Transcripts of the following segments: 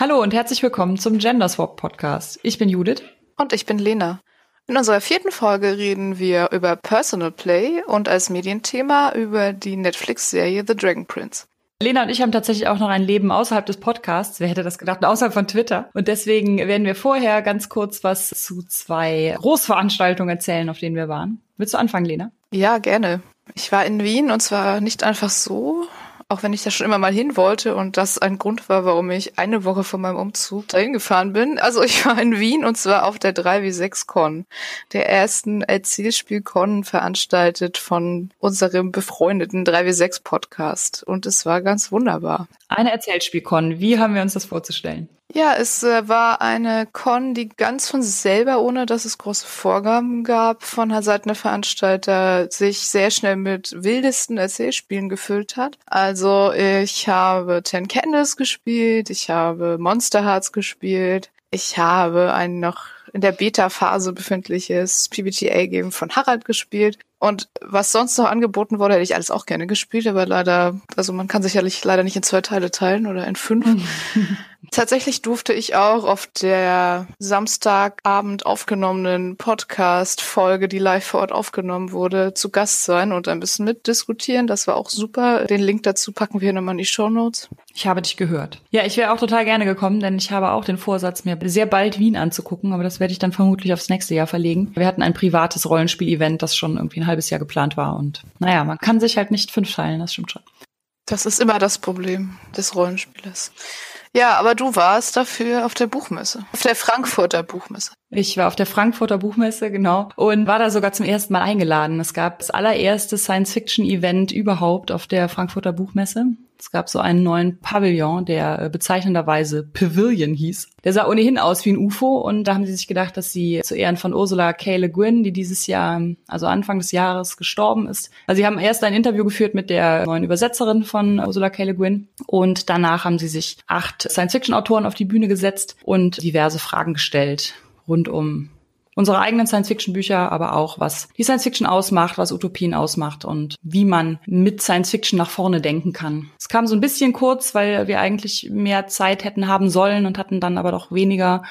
Hallo und herzlich willkommen zum Gender Swap Podcast. Ich bin Judith. Und ich bin Lena. In unserer vierten Folge reden wir über Personal Play und als Medienthema über die Netflix-Serie The Dragon Prince. Lena und ich haben tatsächlich auch noch ein Leben außerhalb des Podcasts. Wer hätte das gedacht? Außerhalb von Twitter. Und deswegen werden wir vorher ganz kurz was zu zwei Großveranstaltungen erzählen, auf denen wir waren. Willst du anfangen, Lena? Ja, gerne. Ich war in Wien und zwar nicht einfach so, auch wenn ich da schon immer mal hin wollte und das ein Grund war, warum ich eine Woche vor meinem Umzug dahin gefahren bin. Also ich war in Wien und zwar auf der 3W6-Con, der ersten Erzählspiel-Con veranstaltet von unserem befreundeten 3W6-Podcast. Und es war ganz wunderbar. Eine Erzählspiel-Con, wie haben wir uns das vorzustellen? Ja, es äh, war eine Con, die ganz von selber, ohne dass es große Vorgaben gab, von Seiten der Veranstalter sich sehr schnell mit wildesten Erzählspielen gefüllt hat. Also ich habe Ten Candles gespielt, ich habe Monster Hearts gespielt, ich habe ein noch in der Beta-Phase befindliches PBTA-Game von Harald gespielt. Und was sonst noch angeboten wurde, hätte ich alles auch gerne gespielt, aber leider, also man kann sicherlich leider nicht in zwei Teile teilen oder in fünf. Tatsächlich durfte ich auch auf der Samstagabend aufgenommenen Podcast-Folge, die live vor Ort aufgenommen wurde, zu Gast sein und ein bisschen mitdiskutieren. Das war auch super. Den Link dazu packen wir nochmal in die Show Notes. Ich habe dich gehört. Ja, ich wäre auch total gerne gekommen, denn ich habe auch den Vorsatz, mir sehr bald Wien anzugucken, aber das werde ich dann vermutlich aufs nächste Jahr verlegen. Wir hatten ein privates Rollenspiel-Event, das schon irgendwie ein halbes Jahr geplant war und naja, man kann sich halt nicht fünf teilen, das stimmt schon. Das ist immer das Problem des Rollenspielers. Ja, aber du warst dafür auf der Buchmesse. Auf der Frankfurter Buchmesse. Ich war auf der Frankfurter Buchmesse, genau, und war da sogar zum ersten Mal eingeladen. Es gab das allererste Science-Fiction-Event überhaupt auf der Frankfurter Buchmesse. Es gab so einen neuen Pavillon, der äh, bezeichnenderweise Pavilion hieß. Der sah ohnehin aus wie ein UFO und da haben sie sich gedacht, dass sie zu Ehren von Ursula K. Le Guin, die dieses Jahr, also Anfang des Jahres gestorben ist. Also sie haben erst ein Interview geführt mit der neuen Übersetzerin von Ursula K. Le Guin und danach haben sie sich acht Science-Fiction-Autoren auf die Bühne gesetzt und diverse Fragen gestellt rund um unsere eigenen Science-Fiction-Bücher, aber auch was die Science-Fiction ausmacht, was Utopien ausmacht und wie man mit Science-Fiction nach vorne denken kann. Es kam so ein bisschen kurz, weil wir eigentlich mehr Zeit hätten haben sollen und hatten dann aber doch weniger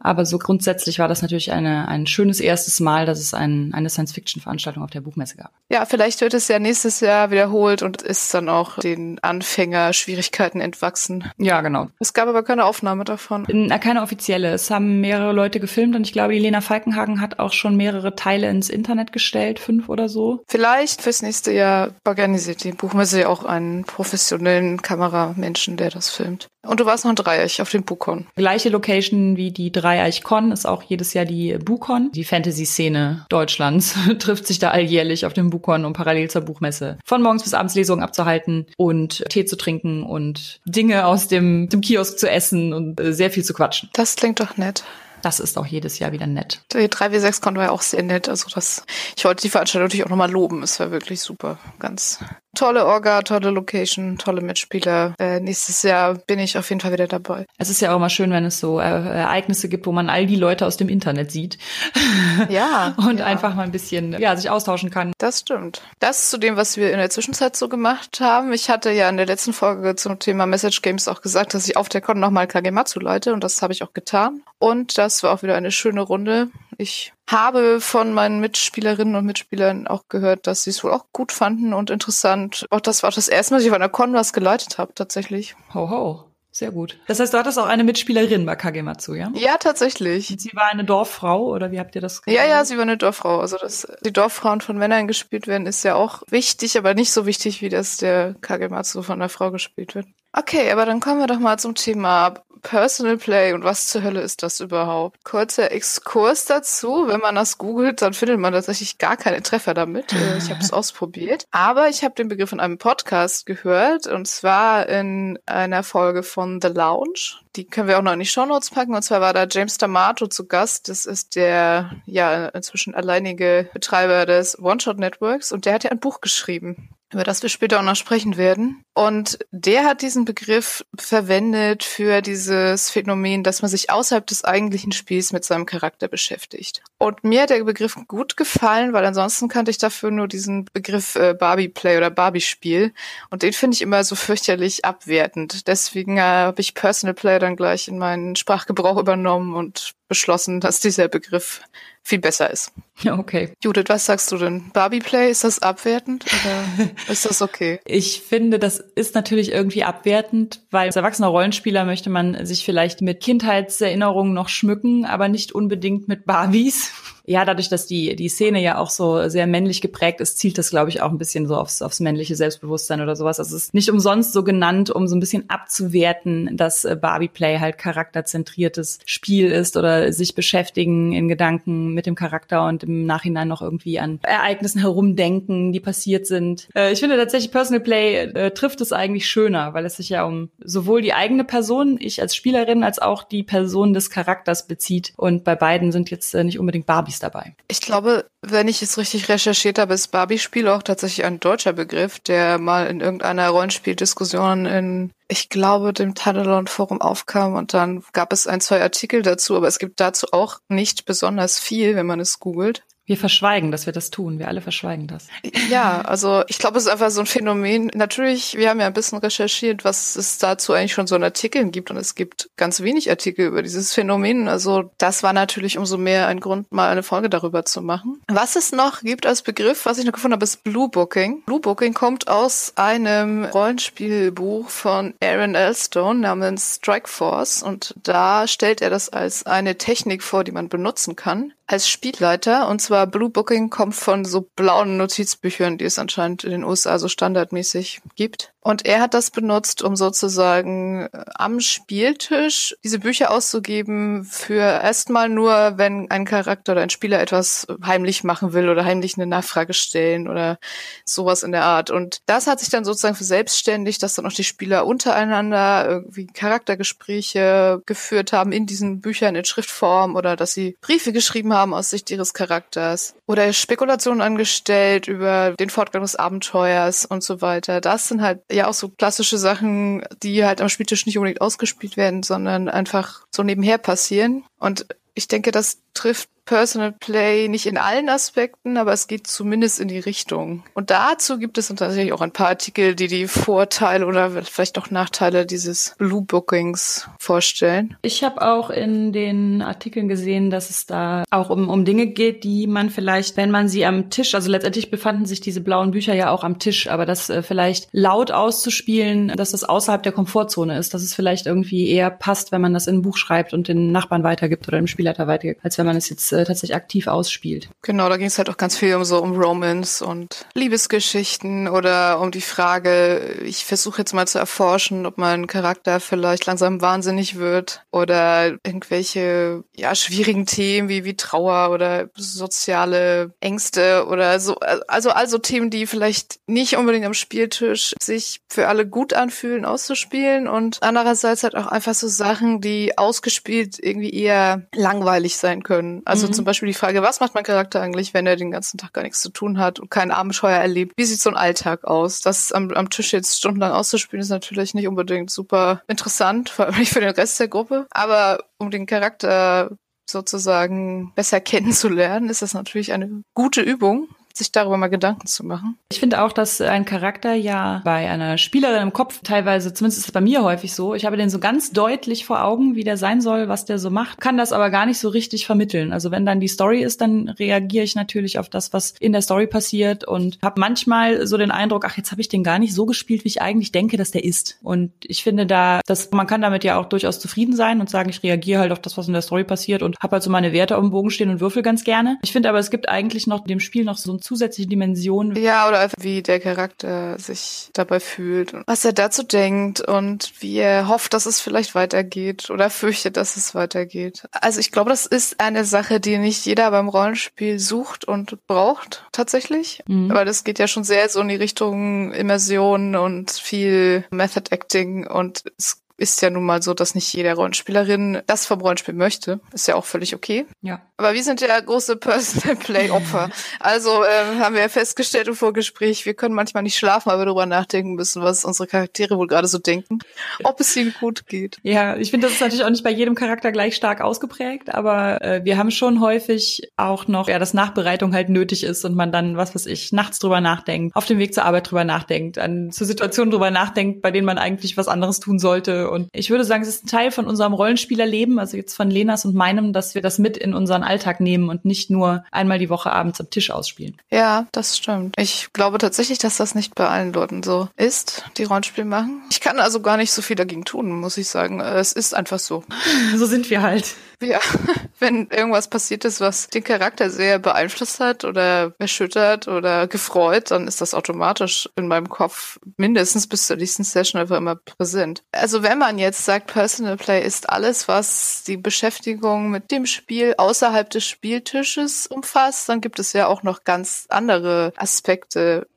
aber so grundsätzlich war das natürlich eine, ein schönes erstes Mal, dass es ein, eine Science-Fiction-Veranstaltung auf der Buchmesse gab. Ja, vielleicht wird es ja nächstes Jahr wiederholt und ist dann auch den Anfänger-Schwierigkeiten entwachsen. Ja, genau. Es gab aber keine Aufnahme davon. Na, keine offizielle. Es haben mehrere Leute gefilmt und ich glaube, die Lena Falkenhagen hat auch schon mehrere Teile ins Internet gestellt, fünf oder so. Vielleicht fürs nächste Jahr organisiert die Buchmesse ja auch einen professionellen Kameramenschen, der das filmt. Und du warst noch in Dreieich auf dem Bukon. Gleiche Location wie die Dreieich-Con ist auch jedes Jahr die Bukon. Die Fantasy-Szene Deutschlands trifft sich da alljährlich auf dem Bukon, um parallel zur Buchmesse von morgens bis abends Lesungen abzuhalten und Tee zu trinken und Dinge aus dem, dem Kiosk zu essen und äh, sehr viel zu quatschen. Das klingt doch nett. Das ist auch jedes Jahr wieder nett. Die 3W6 war ja auch sehr nett. Also das, ich wollte die Veranstaltung natürlich auch nochmal loben. Es war wirklich super. Ganz tolle Orga, tolle Location, tolle Mitspieler. Äh, nächstes Jahr bin ich auf jeden Fall wieder dabei. Es ist ja auch immer schön, wenn es so äh, Ereignisse gibt, wo man all die Leute aus dem Internet sieht. Ja. und ja. einfach mal ein bisschen, ja, sich austauschen kann. Das stimmt. Das zu dem, was wir in der Zwischenzeit so gemacht haben. Ich hatte ja in der letzten Folge zum Thema Message Games auch gesagt, dass ich auf der Con nochmal Kagematsu leite und das habe ich auch getan. Und das war auch wieder eine schöne Runde. Ich habe von meinen Mitspielerinnen und Mitspielern auch gehört, dass sie es wohl auch gut fanden und interessant. Auch das war das erste Mal, dass ich auf einer Con was geleitet habe, tatsächlich. Ho, ho. Sehr gut. Das heißt, du hattest auch eine Mitspielerin bei Kagematsu, ja? Ja, tatsächlich. Und sie war eine Dorffrau oder wie habt ihr das gemacht? Ja, ja, sie war eine Dorffrau. Also, dass die Dorffrauen von Männern gespielt werden, ist ja auch wichtig, aber nicht so wichtig, wie das der Kagematsu von einer Frau gespielt wird. Okay, aber dann kommen wir doch mal zum Thema Personal Play und was zur Hölle ist das überhaupt? Kurzer Exkurs dazu. Wenn man das googelt, dann findet man tatsächlich gar keine Treffer damit. Äh, ich habe es ausprobiert. Aber ich habe den Begriff in einem Podcast gehört und zwar in einer Folge von The Lounge. Die können wir auch noch in die Shownotes packen. Und zwar war da James D'Amato zu Gast. Das ist der ja inzwischen alleinige Betreiber des One-Shot Networks und der hat ja ein Buch geschrieben über das wir später auch noch sprechen werden. Und der hat diesen Begriff verwendet für dieses Phänomen, dass man sich außerhalb des eigentlichen Spiels mit seinem Charakter beschäftigt. Und mir hat der Begriff gut gefallen, weil ansonsten kannte ich dafür nur diesen Begriff äh, Barbie Play oder Barbie Spiel. Und den finde ich immer so fürchterlich abwertend. Deswegen äh, habe ich Personal Play dann gleich in meinen Sprachgebrauch übernommen und beschlossen, dass dieser Begriff viel besser ist. Ja, okay. Judith, was sagst du denn? Barbie Play, ist das abwertend oder ist das okay? Ich finde, das ist natürlich irgendwie abwertend, weil als erwachsener Rollenspieler möchte man sich vielleicht mit Kindheitserinnerungen noch schmücken, aber nicht unbedingt mit Barbies ja, dadurch, dass die, die Szene ja auch so sehr männlich geprägt ist, zielt das, glaube ich, auch ein bisschen so aufs, aufs männliche Selbstbewusstsein oder sowas. Also es ist nicht umsonst so genannt, um so ein bisschen abzuwerten, dass äh, Barbie Play halt charakterzentriertes Spiel ist oder sich beschäftigen in Gedanken mit dem Charakter und im Nachhinein noch irgendwie an Ereignissen herumdenken, die passiert sind. Äh, ich finde tatsächlich Personal Play äh, trifft es eigentlich schöner, weil es sich ja um sowohl die eigene Person, ich als Spielerin, als auch die Person des Charakters bezieht. Und bei beiden sind jetzt äh, nicht unbedingt Barbies dabei. Ich glaube, wenn ich es richtig recherchiert habe, ist Barbie-Spiel auch tatsächlich ein deutscher Begriff, der mal in irgendeiner Rollenspieldiskussion in, ich glaube, dem Tadalon Forum aufkam und dann gab es ein, zwei Artikel dazu, aber es gibt dazu auch nicht besonders viel, wenn man es googelt. Wir verschweigen, dass wir das tun. Wir alle verschweigen das. Ja, also ich glaube, es ist einfach so ein Phänomen. Natürlich, wir haben ja ein bisschen recherchiert, was es dazu eigentlich schon so in Artikeln gibt und es gibt ganz wenig Artikel über dieses Phänomen. Also das war natürlich umso mehr ein Grund, mal eine Folge darüber zu machen. Was es noch gibt als Begriff, was ich noch gefunden habe, ist Blue Booking. Blue Booking kommt aus einem Rollenspielbuch von Aaron Elstone namens Strike Force und da stellt er das als eine Technik vor, die man benutzen kann als Spielleiter und zwar Blue Booking kommt von so blauen Notizbüchern, die es anscheinend in den USA so standardmäßig gibt. Und er hat das benutzt, um sozusagen äh, am Spieltisch diese Bücher auszugeben für erstmal nur, wenn ein Charakter oder ein Spieler etwas heimlich machen will oder heimlich eine Nachfrage stellen oder sowas in der Art. Und das hat sich dann sozusagen verselbstständigt, dass dann auch die Spieler untereinander irgendwie Charaktergespräche geführt haben in diesen Büchern in Schriftform oder dass sie Briefe geschrieben haben aus Sicht ihres Charakters oder Spekulationen angestellt über den Fortgang des Abenteuers und so weiter. Das sind halt ja auch so klassische Sachen, die halt am Spieltisch nicht unbedingt ausgespielt werden, sondern einfach so nebenher passieren. Und ich denke, das trifft Personal Play nicht in allen Aspekten, aber es geht zumindest in die Richtung. Und dazu gibt es tatsächlich auch ein paar Artikel, die die Vorteile oder vielleicht auch Nachteile dieses Blue Bookings vorstellen. Ich habe auch in den Artikeln gesehen, dass es da auch um, um Dinge geht, die man vielleicht, wenn man sie am Tisch, also letztendlich befanden sich diese blauen Bücher ja auch am Tisch, aber das äh, vielleicht laut auszuspielen, dass das außerhalb der Komfortzone ist, dass es vielleicht irgendwie eher passt, wenn man das in ein Buch schreibt und den Nachbarn weitergibt oder dem Spielleiter weitergibt, als wenn man es jetzt äh, tatsächlich aktiv ausspielt. Genau, da ging es halt auch ganz viel um so um Romance und Liebesgeschichten oder um die Frage, ich versuche jetzt mal zu erforschen, ob mein Charakter vielleicht langsam wahnsinnig wird oder irgendwelche ja schwierigen Themen wie wie Trauer oder soziale Ängste oder so also also Themen, die vielleicht nicht unbedingt am Spieltisch sich für alle gut anfühlen auszuspielen und andererseits halt auch einfach so Sachen, die ausgespielt irgendwie eher langweilig sein können. Also mhm. zum Beispiel die Frage, was macht mein Charakter eigentlich, wenn er den ganzen Tag gar nichts zu tun hat und kein Abenteuer erlebt? Wie sieht so ein Alltag aus? Das am, am Tisch jetzt stundenlang auszuspielen, ist natürlich nicht unbedingt super interessant, vor allem nicht für den Rest der Gruppe. Aber um den Charakter sozusagen besser kennenzulernen, ist das natürlich eine gute Übung sich darüber mal Gedanken zu machen. Ich finde auch, dass ein Charakter ja bei einer Spielerin im Kopf teilweise, zumindest ist es bei mir häufig so, ich habe den so ganz deutlich vor Augen, wie der sein soll, was der so macht, kann das aber gar nicht so richtig vermitteln. Also wenn dann die Story ist, dann reagiere ich natürlich auf das, was in der Story passiert und habe manchmal so den Eindruck, ach, jetzt habe ich den gar nicht so gespielt, wie ich eigentlich denke, dass der ist. Und ich finde da, dass man kann damit ja auch durchaus zufrieden sein und sagen, ich reagiere halt auf das, was in der Story passiert und habe halt so meine Werte auf dem Bogen stehen und würfel ganz gerne. Ich finde aber, es gibt eigentlich noch dem Spiel noch so ein zusätzliche Dimension. Ja, oder einfach wie der Charakter sich dabei fühlt und was er dazu denkt und wie er hofft, dass es vielleicht weitergeht oder fürchtet, dass es weitergeht. Also ich glaube, das ist eine Sache, die nicht jeder beim Rollenspiel sucht und braucht tatsächlich, mhm. weil das geht ja schon sehr so in die Richtung Immersion und viel Method Acting und es ist ja nun mal so, dass nicht jeder Rollenspielerin das vom Rollenspiel möchte. Ist ja auch völlig okay. Ja. Aber wir sind ja große Personal Play Opfer. also äh, haben wir ja festgestellt im Vorgespräch, wir können manchmal nicht schlafen, weil wir darüber nachdenken müssen, was unsere Charaktere wohl gerade so denken, ob es ihnen gut geht. Ja, ich finde, das ist natürlich auch nicht bei jedem Charakter gleich stark ausgeprägt, aber äh, wir haben schon häufig auch noch, ja, dass Nachbereitung halt nötig ist und man dann, was weiß ich, nachts drüber nachdenkt, auf dem Weg zur Arbeit drüber nachdenkt, an zu Situationen drüber nachdenkt, bei denen man eigentlich was anderes tun sollte. Und ich würde sagen, es ist ein Teil von unserem Rollenspielerleben, also jetzt von Lenas und meinem, dass wir das mit in unseren Alltag nehmen und nicht nur einmal die Woche abends am Tisch ausspielen. Ja, das stimmt. Ich glaube tatsächlich, dass das nicht bei allen Leuten so ist, die Rollenspiel machen. Ich kann also gar nicht so viel dagegen tun, muss ich sagen. Es ist einfach so. So sind wir halt. Ja, wenn irgendwas passiert ist, was den Charakter sehr beeinflusst hat oder erschüttert oder gefreut, dann ist das automatisch in meinem Kopf mindestens bis zur nächsten Session einfach immer präsent. Also wenn man jetzt sagt, Personal Play ist alles, was die Beschäftigung mit dem Spiel außerhalb des Spieltisches umfasst, dann gibt es ja auch noch ganz andere Aspekte,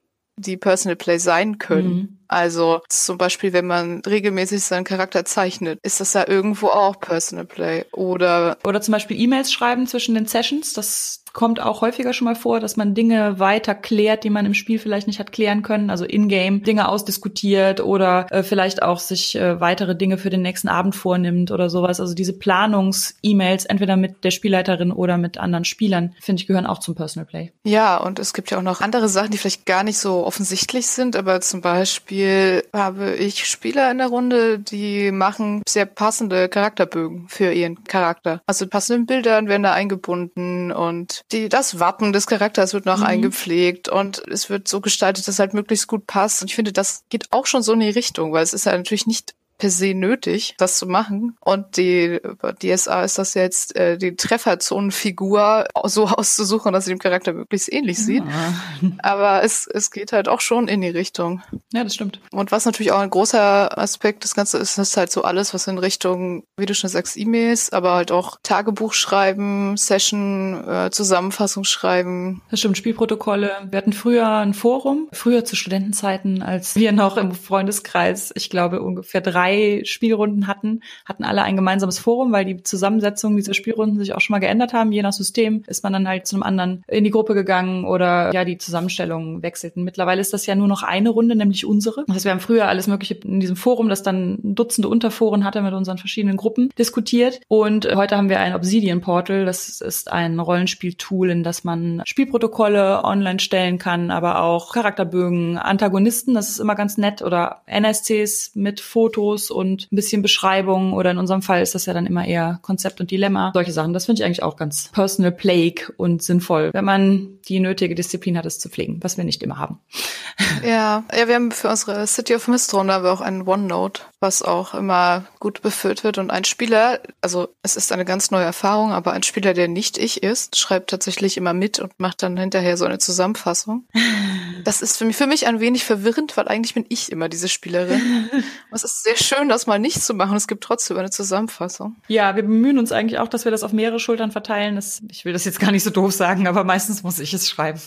die Personal Play sein können. Mhm. Also zum Beispiel, wenn man regelmäßig seinen Charakter zeichnet, ist das ja irgendwo auch Personal Play. Oder oder zum Beispiel E-Mails schreiben zwischen den Sessions. Das kommt auch häufiger schon mal vor, dass man Dinge weiter klärt, die man im Spiel vielleicht nicht hat klären können, also in-game Dinge ausdiskutiert oder äh, vielleicht auch sich äh, weitere Dinge für den nächsten Abend vornimmt oder sowas. Also diese Planungs-E-Mails, entweder mit der Spielleiterin oder mit anderen Spielern, finde ich, gehören auch zum Personal Play. Ja, und es gibt ja auch noch andere Sachen, die vielleicht gar nicht so offensichtlich sind, aber zum Beispiel habe ich Spieler in der Runde, die machen sehr passende Charakterbögen für ihren Charakter. Also passende Bildern werden da eingebunden und die, das Wappen des Charakters wird noch mhm. eingepflegt und es wird so gestaltet, dass es halt möglichst gut passt. Und ich finde, das geht auch schon so in die Richtung, weil es ist ja natürlich nicht per se nötig, das zu machen. Und die DSA ist das jetzt, äh, die Trefferzonenfigur so auszusuchen, dass sie dem Charakter möglichst ähnlich sieht. Ja. Aber es, es geht halt auch schon in die Richtung. Ja, das stimmt. Und was natürlich auch ein großer Aspekt des Ganzen ist, ist halt so alles, was in Richtung, wie du schon sagst, E-Mails, aber halt auch Tagebuch schreiben, Session, äh, Zusammenfassung schreiben. Das stimmt, Spielprotokolle. Wir hatten früher ein Forum, früher zu Studentenzeiten, als wir noch im Freundeskreis, ich glaube, ungefähr drei drei Spielrunden hatten, hatten alle ein gemeinsames Forum, weil die Zusammensetzung dieser Spielrunden sich auch schon mal geändert haben. Je nach System ist man dann halt zu einem anderen in die Gruppe gegangen oder ja, die Zusammenstellungen wechselten. Mittlerweile ist das ja nur noch eine Runde, nämlich unsere. Das heißt, wir haben früher alles Mögliche in diesem Forum, das dann Dutzende Unterforen hatte mit unseren verschiedenen Gruppen diskutiert. Und heute haben wir ein Obsidian Portal. Das ist ein Rollenspieltool, in das man Spielprotokolle online stellen kann, aber auch Charakterbögen, Antagonisten. Das ist immer ganz nett oder NSCs mit Fotos Infos und ein bisschen Beschreibung oder in unserem Fall ist das ja dann immer eher Konzept und Dilemma. Solche Sachen, das finde ich eigentlich auch ganz personal plague und sinnvoll, wenn man die nötige Disziplin hat, es zu pflegen, was wir nicht immer haben. Ja, ja, wir haben für unsere City of Mist Runde haben wir auch einen OneNote, was auch immer gut befüllt wird und ein Spieler, also es ist eine ganz neue Erfahrung, aber ein Spieler, der nicht ich ist, schreibt tatsächlich immer mit und macht dann hinterher so eine Zusammenfassung. Das ist für mich, für mich ein wenig verwirrend, weil eigentlich bin ich immer diese Spielerin. es ist sehr schön, das mal nicht zu machen. Es gibt trotzdem eine Zusammenfassung. Ja, wir bemühen uns eigentlich auch, dass wir das auf mehrere Schultern verteilen. Das, ich will das jetzt gar nicht so doof sagen, aber meistens muss ich es schreiben.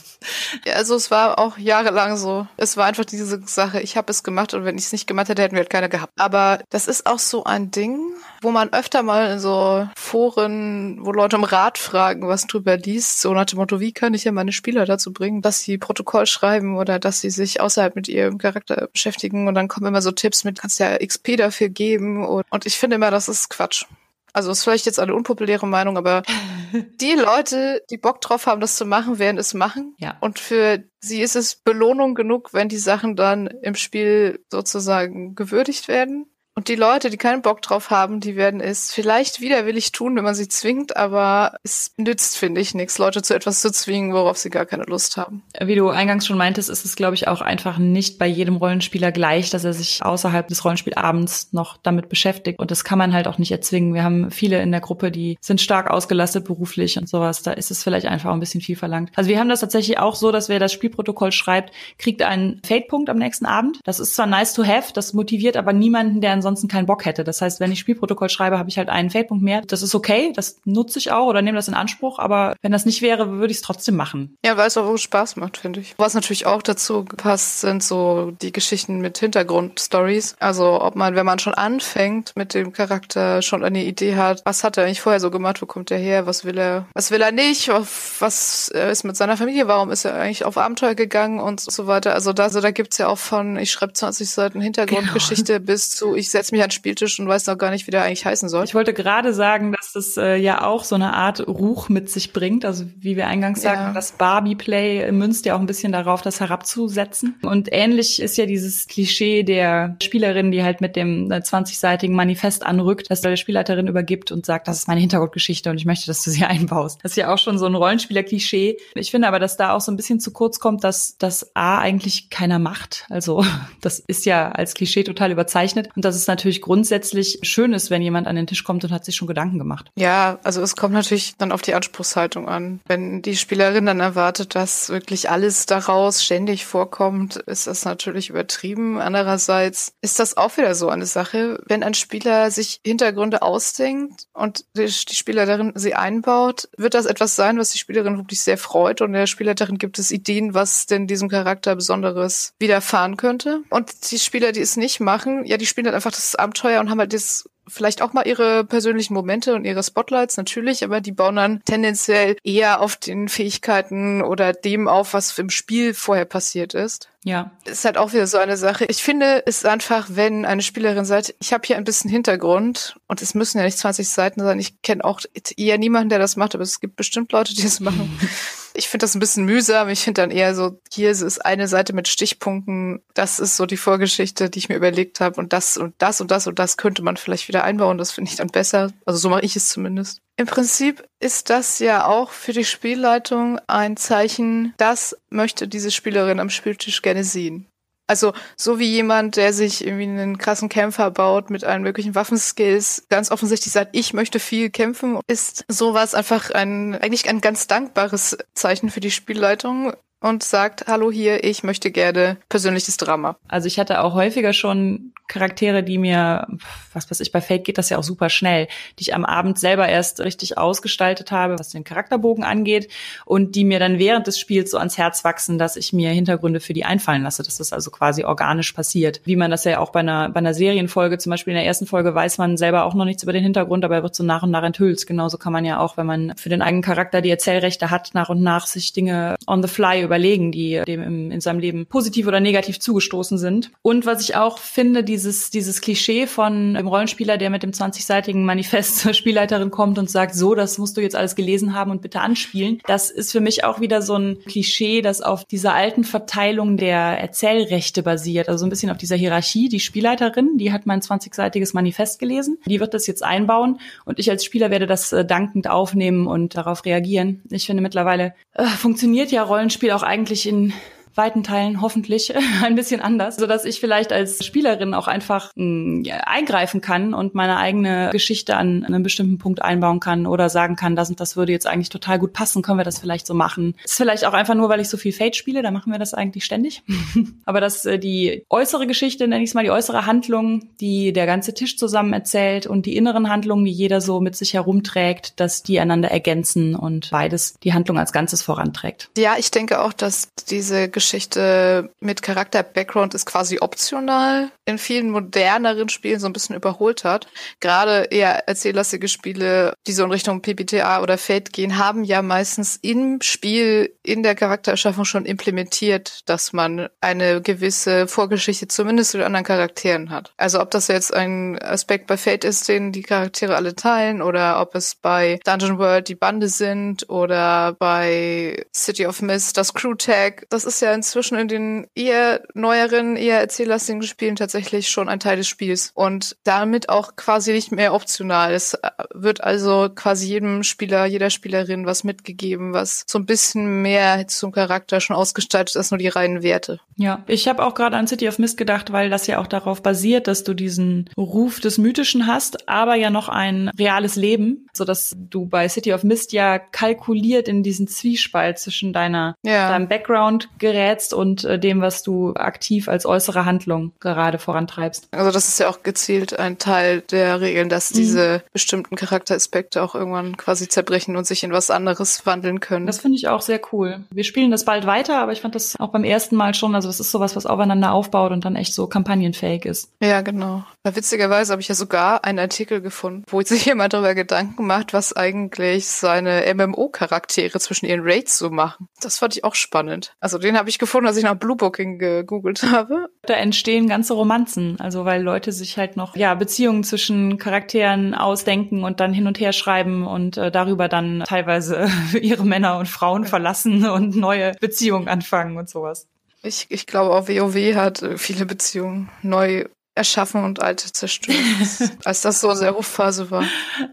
Ja, also es war auch jahrelang so. Es war einfach diese Sache, ich habe es gemacht und wenn ich es nicht gemacht hätte, hätten wir halt keiner gehabt. Aber das ist auch so ein Ding, wo man öfter mal in so Foren, wo Leute um Rat fragen, was drüber liest, so nach dem Motto, wie kann ich ja meine Spieler dazu bringen, dass sie Protokoll schreiben oder dass sie sich außerhalb mit ihrem Charakter beschäftigen und dann kommen immer so Tipps mit, kannst ja XP dafür geben und, und ich finde immer, das ist Quatsch. Also ist vielleicht jetzt eine unpopuläre Meinung, aber die Leute, die Bock drauf haben, das zu machen, werden es machen. Ja. Und für sie ist es Belohnung genug, wenn die Sachen dann im Spiel sozusagen gewürdigt werden. Und die Leute, die keinen Bock drauf haben, die werden es vielleicht widerwillig tun, wenn man sie zwingt, aber es nützt, finde ich, nichts, Leute zu etwas zu zwingen, worauf sie gar keine Lust haben. Wie du eingangs schon meintest, ist es, glaube ich, auch einfach nicht bei jedem Rollenspieler gleich, dass er sich außerhalb des Rollenspielabends noch damit beschäftigt. Und das kann man halt auch nicht erzwingen. Wir haben viele in der Gruppe, die sind stark ausgelastet beruflich und sowas. Da ist es vielleicht einfach ein bisschen viel verlangt. Also wir haben das tatsächlich auch so, dass wer das Spielprotokoll schreibt, kriegt einen Fade-Punkt am nächsten Abend. Das ist zwar nice to have, das motiviert aber niemanden, der ansonsten keinen Bock hätte. Das heißt, wenn ich Spielprotokoll schreibe, habe ich halt einen Feldpunkt mehr. Das ist okay, das nutze ich auch oder nehme das in Anspruch, aber wenn das nicht wäre, würde ich es trotzdem machen. Ja, weil es auch Spaß macht, finde ich. Was natürlich auch dazu passt, sind so die Geschichten mit Hintergrundstories. Also ob man, wenn man schon anfängt mit dem Charakter, schon eine Idee hat, was hat er eigentlich vorher so gemacht, wo kommt er her, was will er, was will er nicht, was ist mit seiner Familie, warum ist er eigentlich auf Abenteuer gegangen und so weiter. Also da, also da gibt's ja auch von, ich schreibe 20 Seiten Hintergrundgeschichte genau. bis zu, ich setze mich an den Spieltisch und weiß noch gar nicht, wie der eigentlich heißen soll. Ich wollte gerade sagen, dass das äh, ja auch so eine Art Ruch mit sich bringt. Also wie wir eingangs sagten, ja. das Barbie-Play münzt ja auch ein bisschen darauf, das herabzusetzen. Und ähnlich ist ja dieses Klischee der Spielerin, die halt mit dem 20-seitigen äh, Manifest anrückt, dass der Spielleiterin übergibt und sagt, das ist meine Hintergrundgeschichte und ich möchte, dass du sie einbaust. Das ist ja auch schon so ein Rollenspieler-Klischee. Ich finde aber, dass da auch so ein bisschen zu kurz kommt, dass das A eigentlich keiner macht. Also das ist ja als Klischee total überzeichnet und dass es natürlich grundsätzlich schön ist, wenn jemand an den Tisch kommt und hat sich schon Gedanken gemacht. Ja, also es kommt natürlich dann auf die Anspruchshaltung an. Wenn die Spielerin dann erwartet, dass wirklich alles daraus ständig vorkommt, ist das natürlich übertrieben. Andererseits ist das auch wieder so eine Sache, wenn ein Spieler sich Hintergründe ausdenkt und die, die Spielerin sie einbaut, wird das etwas sein, was die Spielerin wirklich sehr freut und der Spielerin gibt es Ideen, was denn diesem Charakter Besonderes widerfahren könnte. Und die Spieler, die es nicht machen, ja, die spielen dann einfach das Abenteuer und haben halt das vielleicht auch mal ihre persönlichen Momente und ihre Spotlights natürlich, aber die bauen dann tendenziell eher auf den Fähigkeiten oder dem auf, was im Spiel vorher passiert ist. Ja. Ist halt auch wieder so eine Sache. Ich finde es einfach, wenn eine Spielerin sagt, ich habe hier ein bisschen Hintergrund und es müssen ja nicht 20 Seiten sein. Ich kenne auch eher niemanden, der das macht, aber es gibt bestimmt Leute, die das machen. Ich finde das ein bisschen mühsam. Ich finde dann eher so, hier ist eine Seite mit Stichpunkten. Das ist so die Vorgeschichte, die ich mir überlegt habe. Und das und das und das und das könnte man vielleicht wieder einbauen. Das finde ich dann besser. Also so mache ich es zumindest. Im Prinzip ist das ja auch für die Spielleitung ein Zeichen, das möchte diese Spielerin am Spieltisch gerne sehen. Also so wie jemand, der sich irgendwie einen krassen Kämpfer baut mit allen möglichen Waffenskills, ganz offensichtlich sagt, ich möchte viel kämpfen, ist sowas einfach ein eigentlich ein ganz dankbares Zeichen für die Spielleitung und sagt, hallo hier, ich möchte gerne persönliches Drama. Also ich hatte auch häufiger schon Charaktere, die mir, was weiß ich, bei Fate geht das ja auch super schnell, die ich am Abend selber erst richtig ausgestaltet habe, was den Charakterbogen angeht und die mir dann während des Spiels so ans Herz wachsen, dass ich mir Hintergründe für die einfallen lasse, dass das also quasi organisch passiert. Wie man das ja auch bei einer, bei einer Serienfolge, zum Beispiel in der ersten Folge weiß man selber auch noch nichts über den Hintergrund, aber er wird so nach und nach enthüllt. Genauso kann man ja auch, wenn man für den eigenen Charakter die Erzählrechte hat, nach und nach sich Dinge on the fly über überlegen, die dem im, in seinem Leben positiv oder negativ zugestoßen sind. Und was ich auch finde, dieses, dieses Klischee von dem Rollenspieler, der mit dem 20-seitigen Manifest zur Spielleiterin kommt und sagt, so, das musst du jetzt alles gelesen haben und bitte anspielen. Das ist für mich auch wieder so ein Klischee, das auf dieser alten Verteilung der Erzählrechte basiert. Also so ein bisschen auf dieser Hierarchie. Die Spielleiterin, die hat mein 20-seitiges Manifest gelesen. Die wird das jetzt einbauen und ich als Spieler werde das äh, dankend aufnehmen und darauf reagieren. Ich finde mittlerweile äh, funktioniert ja Rollenspiel auch eigentlich in weiten Teilen hoffentlich ein bisschen anders, so dass ich vielleicht als Spielerin auch einfach mh, hm, eingreifen kann und meine eigene Geschichte an einem bestimmten Punkt einbauen kann oder sagen kann, das und das würde jetzt eigentlich total gut passen, können wir das vielleicht so machen. Das ist vielleicht auch einfach nur, weil ich so viel Fate spiele, da machen wir das eigentlich ständig. Aber dass äh, die äußere Geschichte, nenne ich es mal, die äußere Handlung, die der ganze Tisch zusammen erzählt und die inneren Handlungen, die jeder so mit sich herumträgt, dass die einander ergänzen und beides die Handlung als Ganzes voranträgt. Ja, ich denke auch, dass diese Geschichte Geschichte mit Charakter-Background ist quasi optional in vielen moderneren Spielen so ein bisschen überholt hat. Gerade eher erzähllastige Spiele, die so in Richtung PBTA oder Fate gehen, haben ja meistens im Spiel, in der Charaktererschaffung schon implementiert, dass man eine gewisse Vorgeschichte zumindest zu den anderen Charakteren hat. Also ob das jetzt ein Aspekt bei Fate ist, den die Charaktere alle teilen, oder ob es bei Dungeon World die Bande sind oder bei City of Mist das Crew Tag. Das ist ja inzwischen in den eher neueren, eher erzähllastigen Spielen tatsächlich schon ein Teil des Spiels und damit auch quasi nicht mehr optional. Es äh, wird also quasi jedem Spieler, jeder Spielerin was mitgegeben, was so ein bisschen mehr zum Charakter schon ausgestaltet als nur die reinen Werte. Ja, ich habe auch gerade an City of Mist gedacht, weil das ja auch darauf basiert, dass du diesen Ruf des Mythischen hast, aber ja noch ein reales Leben, so dass du bei City of Mist ja kalkuliert in diesen Zwiespalt zwischen deiner ja. deinem Background gerät verrätst und äh, dem, was du aktiv als äußere Handlung gerade vorantreibst. Also das ist ja auch gezielt ein Teil der Regeln, dass mhm. diese bestimmten Charakteraspekte auch irgendwann quasi zerbrechen und sich in was anderes wandeln können. Das finde ich auch sehr cool. Wir spielen das bald weiter, aber ich fand das auch beim ersten Mal schon, also das ist sowas, was aufeinander aufbaut und dann echt so kampagnenfähig ist. Ja, genau. Witzigerweise habe ich ja sogar einen Artikel gefunden, wo sich jemand darüber Gedanken macht, was eigentlich seine MMO-Charaktere zwischen ihren Raids so machen. Das fand ich auch spannend. Also den habe ich gefunden, als ich nach Blue Booking gegoogelt habe. Da entstehen ganze Romanzen, also weil Leute sich halt noch ja Beziehungen zwischen Charakteren ausdenken und dann hin und her schreiben und äh, darüber dann teilweise ihre Männer und Frauen verlassen und neue Beziehungen anfangen und sowas. Ich, ich glaube auch WoW hat viele Beziehungen neu erschaffen und alte zerstört, als das so eine Hochphase war.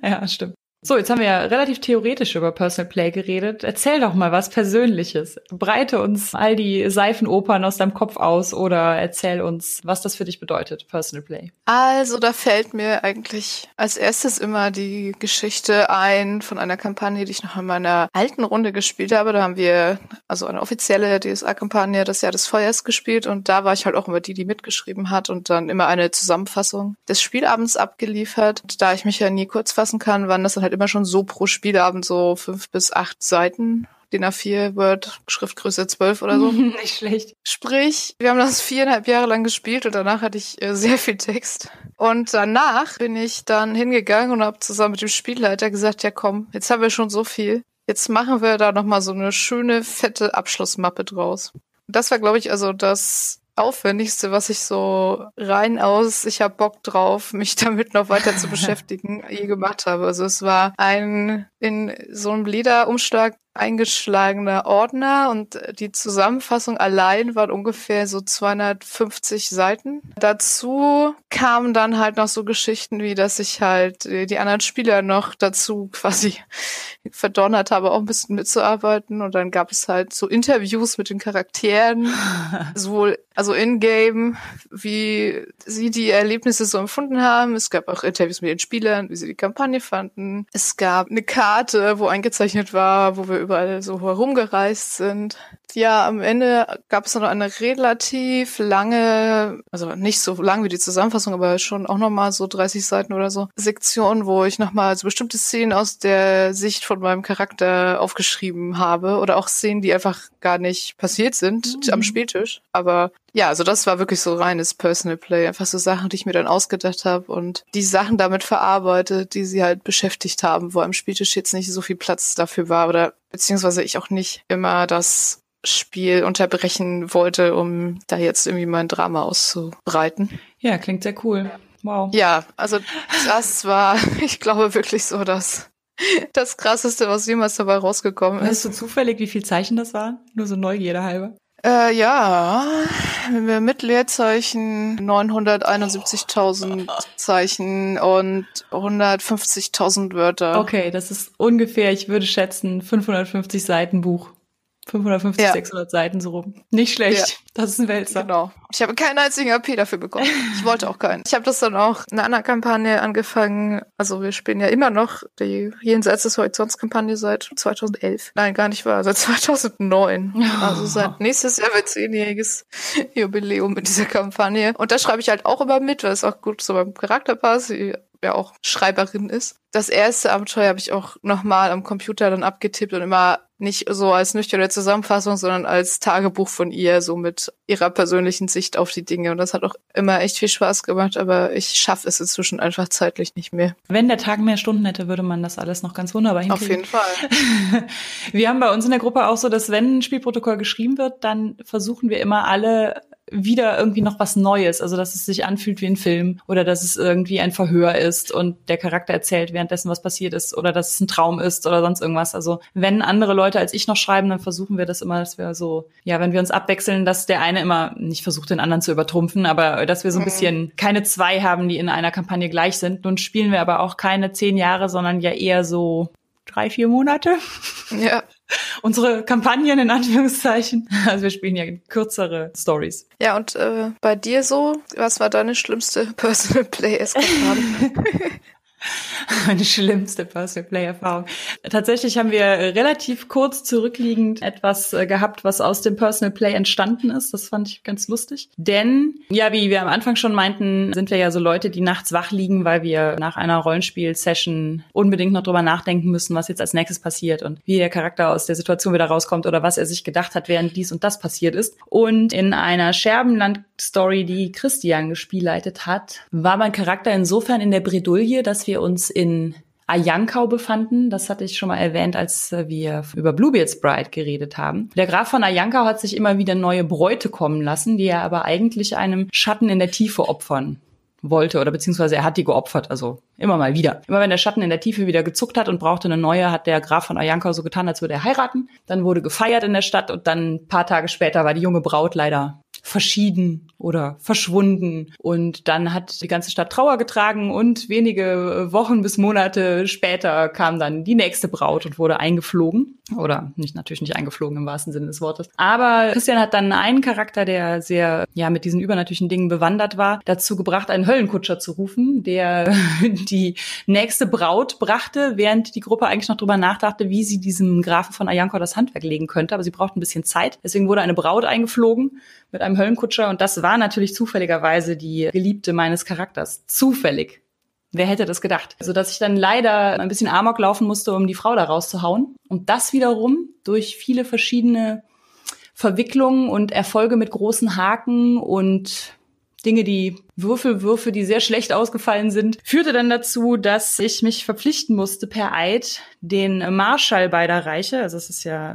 Ja, stimmt. So, jetzt haben wir ja relativ theoretisch über Personal Play geredet. Erzähl doch mal was Persönliches. Breite uns all die Seifenopern aus deinem Kopf aus oder erzähl uns, was das für dich bedeutet, Personal Play. Also, da fällt mir eigentlich als erstes immer die Geschichte ein von einer Kampagne, die ich noch in meiner alten Runde gespielt habe. Da haben wir also eine offizielle DSA-Kampagne das Jahr des Feuers gespielt und da war ich halt auch immer die, die mitgeschrieben hat und dann immer eine Zusammenfassung des Spielabends abgeliefert. Da ich mich ja nie kurz fassen kann, waren das dann halt halt immer schon so pro Spielabend so fünf bis acht Seiten. DIN A4 Word, Schriftgröße 12 oder so. Nicht schlecht. Sprich, wir haben das viereinhalb Jahre lang gespielt und danach hatte ich äh, sehr viel Text. Und danach bin ich dann hingegangen und habe zusammen mit dem Spielleiter gesagt, ja komm, jetzt haben wir schon so viel. Jetzt machen wir da nochmal so eine schöne, fette Abschlussmappe draus. Und das war, glaube ich, also das Aufwendigste, was ich so rein aus, ich habe Bock drauf, mich damit noch weiter zu beschäftigen, je gemacht habe. Also es war ein in so einem Lederumschlag eingeschlagener Ordner und die Zusammenfassung allein waren ungefähr so 250 Seiten. Dazu kamen dann halt noch so Geschichten wie, dass ich halt die anderen Spieler noch dazu quasi verdonnert habe, auch ein bisschen mitzuarbeiten und dann gab es halt so Interviews mit den Charakteren, sowohl also in-game, wie sie die Erlebnisse so empfunden haben. Es gab auch Interviews mit den Spielern, wie sie die Kampagne fanden. Es gab eine Karte, wo eingezeichnet war, wo wir überall so herumgereist sind. Ja, am Ende gab es noch eine relativ lange, also nicht so lang wie die Zusammenfassung, aber schon auch nochmal so 30 Seiten oder so, Sektion, wo ich nochmal so bestimmte Szenen aus der Sicht von meinem Charakter aufgeschrieben habe oder auch Szenen, die einfach gar nicht passiert sind mhm. am Spieltisch. Aber ja, also das war wirklich so reines Personal Play, einfach so Sachen, die ich mir dann ausgedacht habe und die Sachen damit verarbeitet, die sie halt beschäftigt haben, wo am Spieltisch jetzt nicht so viel Platz dafür war oder beziehungsweise ich auch nicht immer das Spiel unterbrechen wollte, um da jetzt irgendwie mein Drama auszubreiten. Ja, klingt sehr cool. Wow. Ja, also das war, ich glaube wirklich so das das krasseste, was jemals dabei rausgekommen ist. Weißt du zufällig, wie viel Zeichen das waren? Nur so Neugierde halber. Äh, ja, wenn wir mit Leerzeichen 971.000 Zeichen und 150.000 Wörter. Okay, das ist ungefähr, ich würde schätzen, 550 Seiten Buch. 550, ja. 600 Seiten so rum. Nicht schlecht. Ja. Das ist ein Wälzer. Genau. Ich habe keinen einzigen AP dafür bekommen. Ich wollte auch keinen. Ich habe das dann auch in einer anderen Kampagne angefangen. Also wir spielen ja immer noch die Jenseits des Horizonts Kampagne seit 2011. Nein, gar nicht wahr. Seit 2009. Also seit nächstes Jahr wird zehnjähriges Jubiläum mit dieser Kampagne. Und da schreibe ich halt auch immer mit, weil es auch gut zu meinem Charakter passt. Die ja auch Schreiberin ist. Das erste Abenteuer habe ich auch nochmal am Computer dann abgetippt und immer nicht so als nüchterne Zusammenfassung, sondern als Tagebuch von ihr, so mit ihrer persönlichen Sicht auf die Dinge. Und das hat auch immer echt viel Spaß gemacht, aber ich schaffe es inzwischen einfach zeitlich nicht mehr. Wenn der Tag mehr Stunden hätte, würde man das alles noch ganz wunderbar hinkriegen. Auf jeden Fall. Wir haben bei uns in der Gruppe auch so, dass wenn ein Spielprotokoll geschrieben wird, dann versuchen wir immer alle wieder irgendwie noch was Neues. Also, dass es sich anfühlt wie ein Film oder dass es irgendwie ein Verhör ist und der Charakter erzählt währenddessen, was passiert ist oder dass es ein Traum ist oder sonst irgendwas. Also, wenn andere Leute als ich noch schreiben, dann versuchen wir das immer, dass wir so, ja, wenn wir uns abwechseln, dass der eine immer nicht versucht, den anderen zu übertrumpfen, aber dass wir so ein mhm. bisschen keine zwei haben, die in einer Kampagne gleich sind. Nun spielen wir aber auch keine zehn Jahre, sondern ja eher so drei, vier Monate. Ja. Unsere Kampagnen in Anführungszeichen. Also wir spielen ja kürzere Stories. Ja, und äh, bei dir so, was war deine schlimmste Personal Play Eskapade? Meine schlimmste Personal Play Erfahrung. Tatsächlich haben wir relativ kurz zurückliegend etwas äh, gehabt, was aus dem Personal Play entstanden ist. Das fand ich ganz lustig. Denn, ja, wie wir am Anfang schon meinten, sind wir ja so Leute, die nachts wach liegen, weil wir nach einer Rollenspiel-Session unbedingt noch drüber nachdenken müssen, was jetzt als nächstes passiert und wie der Charakter aus der Situation wieder rauskommt oder was er sich gedacht hat, während dies und das passiert ist. Und in einer Scherbenland-Story, die Christian gespielleitet hat, war mein Charakter insofern in der Bredouille, dass wir uns in Ayankau befanden. Das hatte ich schon mal erwähnt, als wir über Bluebeard's Bride geredet haben. Der Graf von Ayankau hat sich immer wieder neue Bräute kommen lassen, die er aber eigentlich einem Schatten in der Tiefe opfern wollte oder beziehungsweise er hat die geopfert, also immer mal wieder. Immer wenn der Schatten in der Tiefe wieder gezuckt hat und brauchte eine neue, hat der Graf von Ayankau so getan, als würde er heiraten. Dann wurde gefeiert in der Stadt und dann ein paar Tage später war die junge Braut leider verschieden oder verschwunden. Und dann hat die ganze Stadt Trauer getragen und wenige Wochen bis Monate später kam dann die nächste Braut und wurde eingeflogen. Oder nicht natürlich nicht eingeflogen im wahrsten Sinne des Wortes. Aber Christian hat dann einen Charakter, der sehr ja mit diesen übernatürlichen Dingen bewandert war, dazu gebracht, einen Höllenkutscher zu rufen, der die nächste Braut brachte, während die Gruppe eigentlich noch drüber nachdachte, wie sie diesem Grafen von Ayanko das Handwerk legen könnte. Aber sie braucht ein bisschen Zeit. Deswegen wurde eine Braut eingeflogen mit einem Höllenkutscher und das war natürlich zufälligerweise die Geliebte meines Charakters. Zufällig. Wer hätte das gedacht? So dass ich dann leider ein bisschen Amok laufen musste, um die Frau da rauszuhauen. Und das wiederum durch viele verschiedene Verwicklungen und Erfolge mit großen Haken und Dinge, die Würfelwürfe, die sehr schlecht ausgefallen sind, führte dann dazu, dass ich mich verpflichten musste per Eid, den Marschall beider Reiche, also es ist ja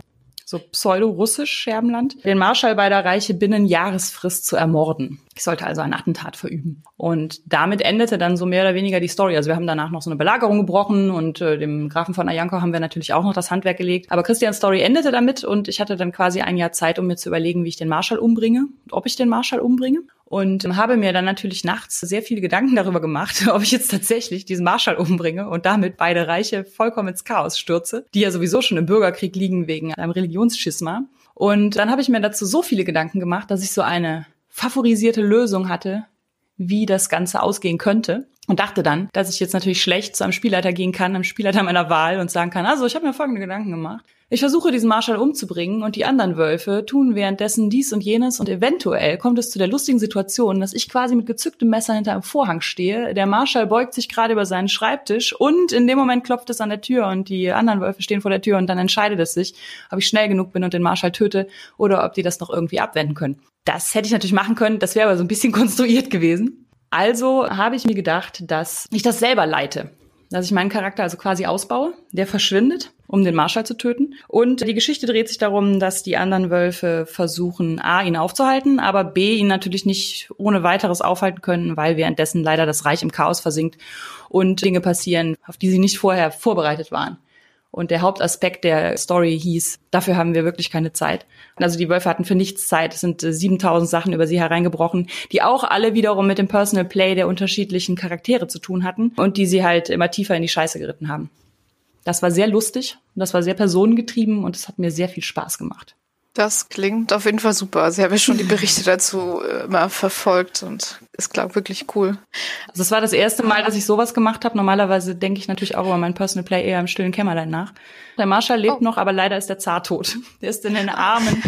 so pseudo-russisch Scherbenland, den Marschall beider Reiche binnen Jahresfrist zu ermorden. Ich sollte also ein Attentat verüben. Und damit endete dann so mehr oder weniger die Story. Also wir haben danach noch so eine Belagerung gebrochen und äh, dem Grafen von Ayanko haben wir natürlich auch noch das Handwerk gelegt. Aber Christians Story endete damit und ich hatte dann quasi ein Jahr Zeit, um mir zu überlegen, wie ich den Marschall umbringe und ob ich den Marschall umbringe und habe mir dann natürlich nachts sehr viele Gedanken darüber gemacht, ob ich jetzt tatsächlich diesen Marschall umbringe und damit beide Reiche vollkommen ins Chaos stürze, die ja sowieso schon im Bürgerkrieg liegen wegen einem Religionsschisma. Und dann habe ich mir dazu so viele Gedanken gemacht, dass ich so eine favorisierte Lösung hatte, wie das Ganze ausgehen könnte. Und dachte dann, dass ich jetzt natürlich schlecht zu einem Spielleiter gehen kann, einem Spielleiter meiner Wahl und sagen kann, also ich habe mir folgende Gedanken gemacht. Ich versuche diesen Marschall umzubringen und die anderen Wölfe tun währenddessen dies und jenes und eventuell kommt es zu der lustigen Situation, dass ich quasi mit gezücktem Messer hinter einem Vorhang stehe. Der Marschall beugt sich gerade über seinen Schreibtisch und in dem Moment klopft es an der Tür und die anderen Wölfe stehen vor der Tür und dann entscheidet es sich, ob ich schnell genug bin und den Marschall töte oder ob die das noch irgendwie abwenden können. Das hätte ich natürlich machen können, das wäre aber so ein bisschen konstruiert gewesen. Also habe ich mir gedacht, dass ich das selber leite dass ich meinen Charakter also quasi ausbaue. Der verschwindet, um den Marschall zu töten. Und die Geschichte dreht sich darum, dass die anderen Wölfe versuchen, A, ihn aufzuhalten, aber B, ihn natürlich nicht ohne weiteres aufhalten können, weil währenddessen leider das Reich im Chaos versinkt und Dinge passieren, auf die sie nicht vorher vorbereitet waren. Und der Hauptaspekt der Story hieß, dafür haben wir wirklich keine Zeit. Also die Wölfe hatten für nichts Zeit. Es sind 7000 äh, Sachen über sie hereingebrochen, die auch alle wiederum mit dem Personal Play der unterschiedlichen Charaktere zu tun hatten und die sie halt immer tiefer in die Scheiße geritten haben. Das war sehr lustig, das war sehr personengetrieben und es hat mir sehr viel Spaß gemacht. Das klingt auf jeden Fall super. Sie haben ja schon die Berichte dazu äh, immer verfolgt und es klang wirklich cool. Also es war das erste Mal, dass ich sowas gemacht habe. Normalerweise denke ich natürlich auch über mein Personal Play eher im stillen Kämmerlein nach. Der Marschall lebt oh. noch, aber leider ist der Zar tot. Der ist in den Armen,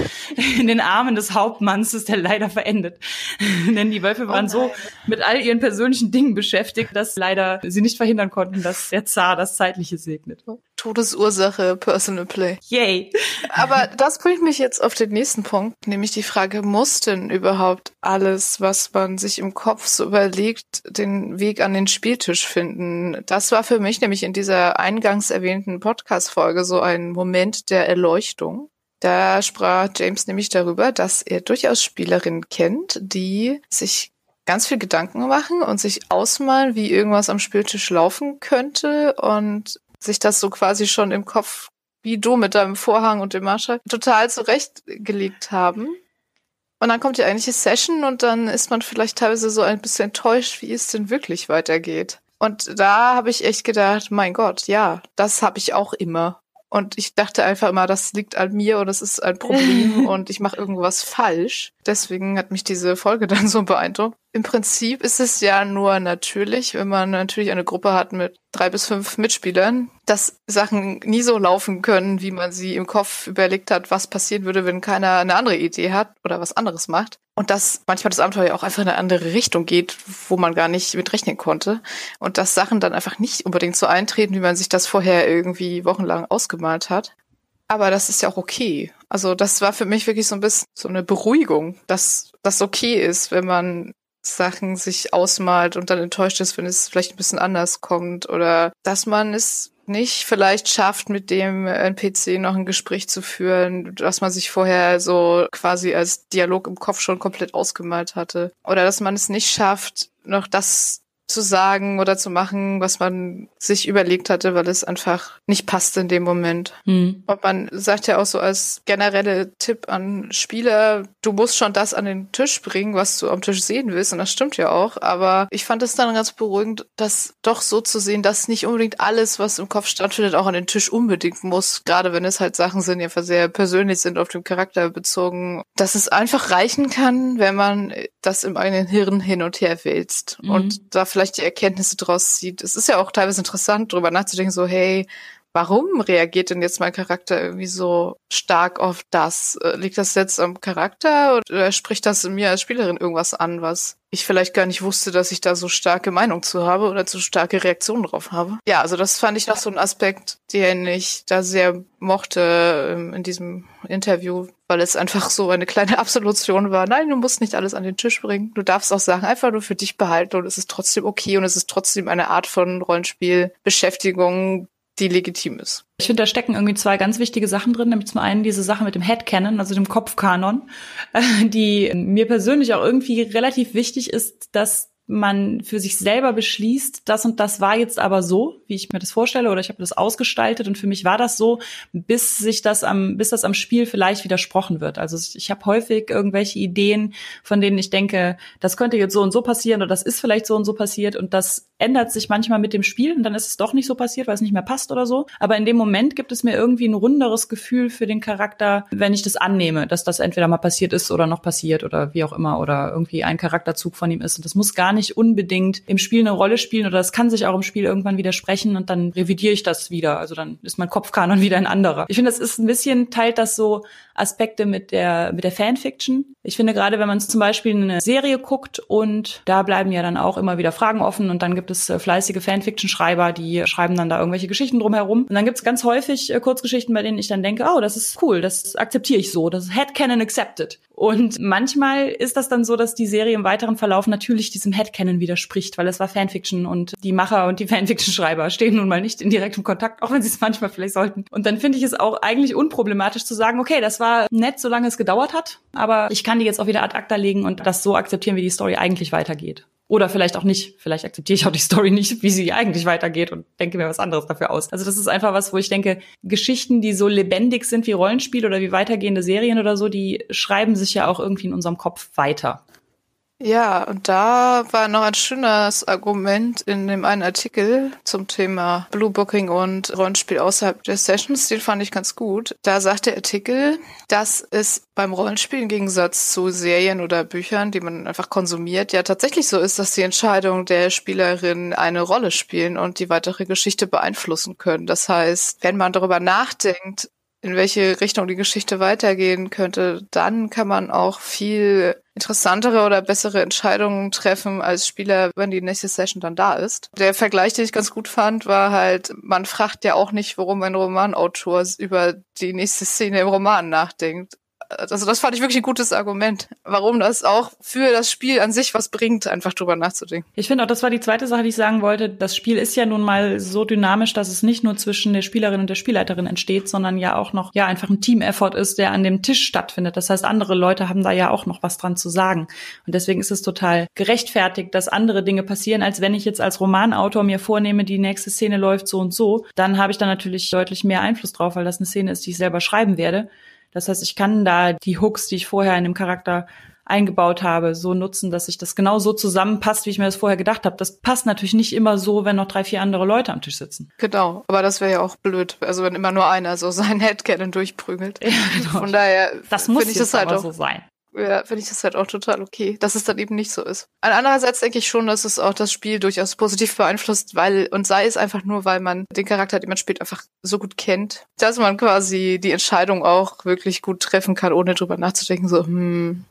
in den Armen des Hauptmanns ist der leider verendet. Denn die Wölfe waren oh so mit all ihren persönlichen Dingen beschäftigt, dass leider sie nicht verhindern konnten, dass der Zar das Zeitliche segnet. Todesursache Personal Play. Yay. Aber das bringt mich jetzt auf den nächsten Punkt, nämlich die Frage, muss denn überhaupt alles, was man sich im Kopf so überlegt, den Weg an den Spieltisch finden? Das war für mich nämlich in dieser eingangs erwähnten Podcast-Folge so ein Moment der Erleuchtung. Da sprach James nämlich darüber, dass er durchaus Spielerinnen kennt, die sich ganz viel Gedanken machen und sich ausmalen, wie irgendwas am Spieltisch laufen könnte und sich das so quasi schon im Kopf, wie du mit deinem Vorhang und dem Marschall, total zurechtgelegt haben. Und dann kommt die eigentliche Session und dann ist man vielleicht teilweise so ein bisschen enttäuscht, wie es denn wirklich weitergeht. Und da habe ich echt gedacht, mein Gott, ja, das habe ich auch immer. Und ich dachte einfach immer, das liegt an mir und das ist ein Problem und ich mache irgendwas falsch. Deswegen hat mich diese Folge dann so beeindruckt. Im Prinzip ist es ja nur natürlich, wenn man natürlich eine Gruppe hat mit drei bis fünf Mitspielern, dass Sachen nie so laufen können, wie man sie im Kopf überlegt hat, was passieren würde, wenn keiner eine andere Idee hat oder was anderes macht. Und dass manchmal das Abenteuer auch einfach in eine andere Richtung geht, wo man gar nicht mit rechnen konnte. Und dass Sachen dann einfach nicht unbedingt so eintreten, wie man sich das vorher irgendwie wochenlang ausgemalt hat. Aber das ist ja auch okay. Also das war für mich wirklich so ein bisschen so eine Beruhigung, dass das okay ist, wenn man Sachen sich ausmalt und dann enttäuscht ist, wenn es vielleicht ein bisschen anders kommt oder dass man es nicht vielleicht schafft, mit dem NPC noch ein Gespräch zu führen, was man sich vorher so quasi als Dialog im Kopf schon komplett ausgemalt hatte. Oder dass man es nicht schafft, noch das zu sagen oder zu machen, was man sich überlegt hatte, weil es einfach nicht passt in dem Moment. Mhm. Und man sagt ja auch so als generelle Tipp an Spieler, du musst schon das an den Tisch bringen, was du am Tisch sehen willst. Und das stimmt ja auch. Aber ich fand es dann ganz beruhigend, das doch so zu sehen, dass nicht unbedingt alles, was im Kopf stattfindet, auch an den Tisch unbedingt muss. Gerade wenn es halt Sachen sind, die einfach sehr persönlich sind, auf den Charakter bezogen. Dass es einfach reichen kann, wenn man das im eigenen Hirn hin und her wälzt. Mhm. Und da vielleicht die Erkenntnisse draus zieht. Es ist ja auch teilweise interessant, darüber nachzudenken, so, hey, warum reagiert denn jetzt mein Charakter irgendwie so stark auf das? Äh, liegt das jetzt am Charakter oder spricht das in mir als Spielerin irgendwas an, was ich vielleicht gar nicht wusste, dass ich da so starke Meinung zu habe oder so starke Reaktionen drauf habe? Ja, also das fand ich noch so ein Aspekt, den ich da sehr mochte ähm, in diesem Interview, weil es einfach so eine kleine Absolution war. Nein, du musst nicht alles an den Tisch bringen. Du darfst auch Sachen einfach nur für dich behalten und es ist trotzdem okay und es ist trotzdem eine Art von Rollenspielbeschäftigung, die legitim ist. Ich finde, da stecken irgendwie zwei ganz wichtige Sachen drin, nämlich zum einen diese Sache mit dem Headcanon, also dem Kopfkanon, die mir persönlich auch irgendwie relativ wichtig ist, dass man für sich selber beschließt, das und das war jetzt aber so, wie ich mir das vorstelle, oder ich habe das ausgestaltet und für mich war das so, bis sich das am, bis das am Spiel vielleicht widersprochen wird. Also ich habe häufig irgendwelche Ideen, von denen ich denke, das könnte jetzt so und so passieren oder das ist vielleicht so und so passiert und das ändert sich manchmal mit dem Spiel und dann ist es doch nicht so passiert, weil es nicht mehr passt oder so. Aber in dem Moment gibt es mir irgendwie ein runderes Gefühl für den Charakter, wenn ich das annehme, dass das entweder mal passiert ist oder noch passiert oder wie auch immer oder irgendwie ein Charakterzug von ihm ist. Und das muss gar nicht unbedingt im Spiel eine Rolle spielen oder das kann sich auch im Spiel irgendwann widersprechen und dann revidiere ich das wieder. Also dann ist mein Kopfkanon wieder ein anderer. Ich finde, das ist ein bisschen, teilt das so Aspekte mit der, mit der Fanfiction. Ich finde gerade, wenn man zum Beispiel eine Serie guckt und da bleiben ja dann auch immer wieder Fragen offen und dann gibt es äh, fleißige Fanfiction-Schreiber, die schreiben dann da irgendwelche Geschichten drumherum. Und dann gibt es ganz häufig äh, Kurzgeschichten, bei denen ich dann denke, oh, das ist cool, das akzeptiere ich so, das ist Headcanon accepted. Und manchmal ist das dann so, dass die Serie im weiteren Verlauf natürlich diesem Headcanon widerspricht, weil es war Fanfiction und die Macher und die Fanfiction-Schreiber stehen nun mal nicht in direktem Kontakt, auch wenn sie es manchmal vielleicht sollten. Und dann finde ich es auch eigentlich unproblematisch zu sagen, okay, das war nett, solange es gedauert hat, aber ich kann die jetzt auch wieder ad acta legen und das so akzeptieren, wie die Story eigentlich weitergeht. Oder vielleicht auch nicht. Vielleicht akzeptiere ich auch die Story nicht, wie sie eigentlich weitergeht und denke mir was anderes dafür aus. Also das ist einfach was, wo ich denke, Geschichten, die so lebendig sind wie Rollenspiel oder wie weitergehende Serien oder so, die schreiben sich ja auch irgendwie in unserem Kopf weiter. Ja, und da war noch ein schönes Argument in dem einen Artikel zum Thema Blue Booking und Rollenspiel außerhalb der Sessions. Den fand ich ganz gut. Da sagt der Artikel, dass es beim Rollenspiel im Gegensatz zu Serien oder Büchern, die man einfach konsumiert, ja tatsächlich so ist, dass die Entscheidungen der Spielerin eine Rolle spielen und die weitere Geschichte beeinflussen können. Das heißt, wenn man darüber nachdenkt, in welche Richtung die Geschichte weitergehen könnte, dann kann man auch viel interessantere oder bessere Entscheidungen treffen als Spieler, wenn die nächste Session dann da ist. Der Vergleich, den ich ganz gut fand, war halt, man fragt ja auch nicht, warum ein Romanautor über die nächste Szene im Roman nachdenkt also das fand ich wirklich ein gutes Argument, warum das auch für das Spiel an sich was bringt, einfach drüber nachzudenken. Ich finde auch, das war die zweite Sache, die ich sagen wollte. Das Spiel ist ja nun mal so dynamisch, dass es nicht nur zwischen der Spielerin und der Spielleiterin entsteht, sondern ja auch noch, ja, einfach ein Team-Effort ist, der an dem Tisch stattfindet. Das heißt, andere Leute haben da ja auch noch was dran zu sagen. Und deswegen ist es total gerechtfertigt, dass andere Dinge passieren, als wenn ich jetzt als Romanautor mir vornehme, die nächste Szene läuft so und so. Dann habe ich da natürlich deutlich mehr Einfluss drauf, weil das eine Szene ist, die ich selber schreiben werde. Das heißt, ich kann da die Hooks, die ich vorher in dem Charakter eingebaut habe, so nutzen, dass sich das genau so zusammenpasst, wie ich mir das vorher gedacht habe. Das passt natürlich nicht immer so, wenn noch drei, vier andere Leute am Tisch sitzen. Genau, aber das wäre ja auch blöd, also wenn immer nur einer so sein Headcanon durchprügelt. Ja, genau. Von daher das muss ich das halt auch so sein. Ja, finde ich das halt auch total okay, dass es dann eben nicht so ist. Andererseits denke ich schon, dass es auch das Spiel durchaus positiv beeinflusst, weil, und sei es einfach nur, weil man den Charakter, den man spielt, einfach so gut kennt, dass man quasi die Entscheidung auch wirklich gut treffen kann, ohne drüber nachzudenken, so, hm,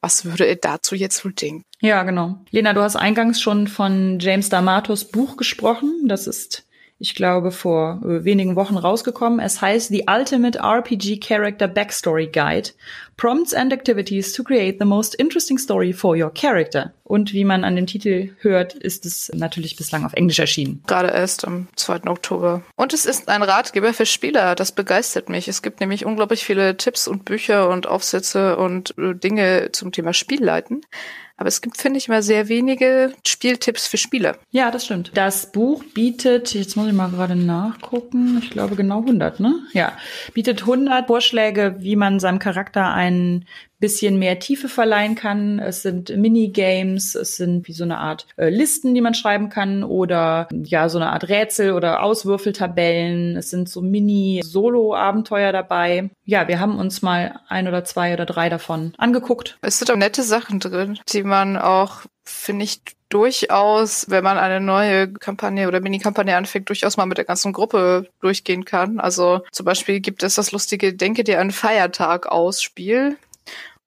was würde er dazu jetzt wohl denken? Ja, genau. Lena, du hast eingangs schon von James D'Amatos Buch gesprochen. Das ist ich glaube, vor äh, wenigen Wochen rausgekommen. Es heißt The Ultimate RPG Character Backstory Guide. Prompts and Activities to create the most interesting story for your character. Und wie man an dem Titel hört, ist es natürlich bislang auf Englisch erschienen. Gerade erst am 2. Oktober. Und es ist ein Ratgeber für Spieler. Das begeistert mich. Es gibt nämlich unglaublich viele Tipps und Bücher und Aufsätze und äh, Dinge zum Thema Spielleiten. Aber es gibt, finde ich, mal sehr wenige Spieltipps für Spieler. Ja, das stimmt. Das Buch bietet, jetzt muss ich mal gerade nachgucken, ich glaube genau 100, ne? Ja, bietet 100 Vorschläge, wie man seinem Charakter einen bisschen mehr Tiefe verleihen kann. Es sind Minigames, es sind wie so eine Art äh, Listen, die man schreiben kann oder ja, so eine Art Rätsel oder Auswürfeltabellen. Es sind so Mini-Solo-Abenteuer dabei. Ja, wir haben uns mal ein oder zwei oder drei davon angeguckt. Es sind auch nette Sachen drin, die man auch, finde ich, durchaus, wenn man eine neue Kampagne oder Mini-Kampagne anfängt, durchaus mal mit der ganzen Gruppe durchgehen kann. Also zum Beispiel gibt es das lustige Denke dir einen Feiertag aus Spiel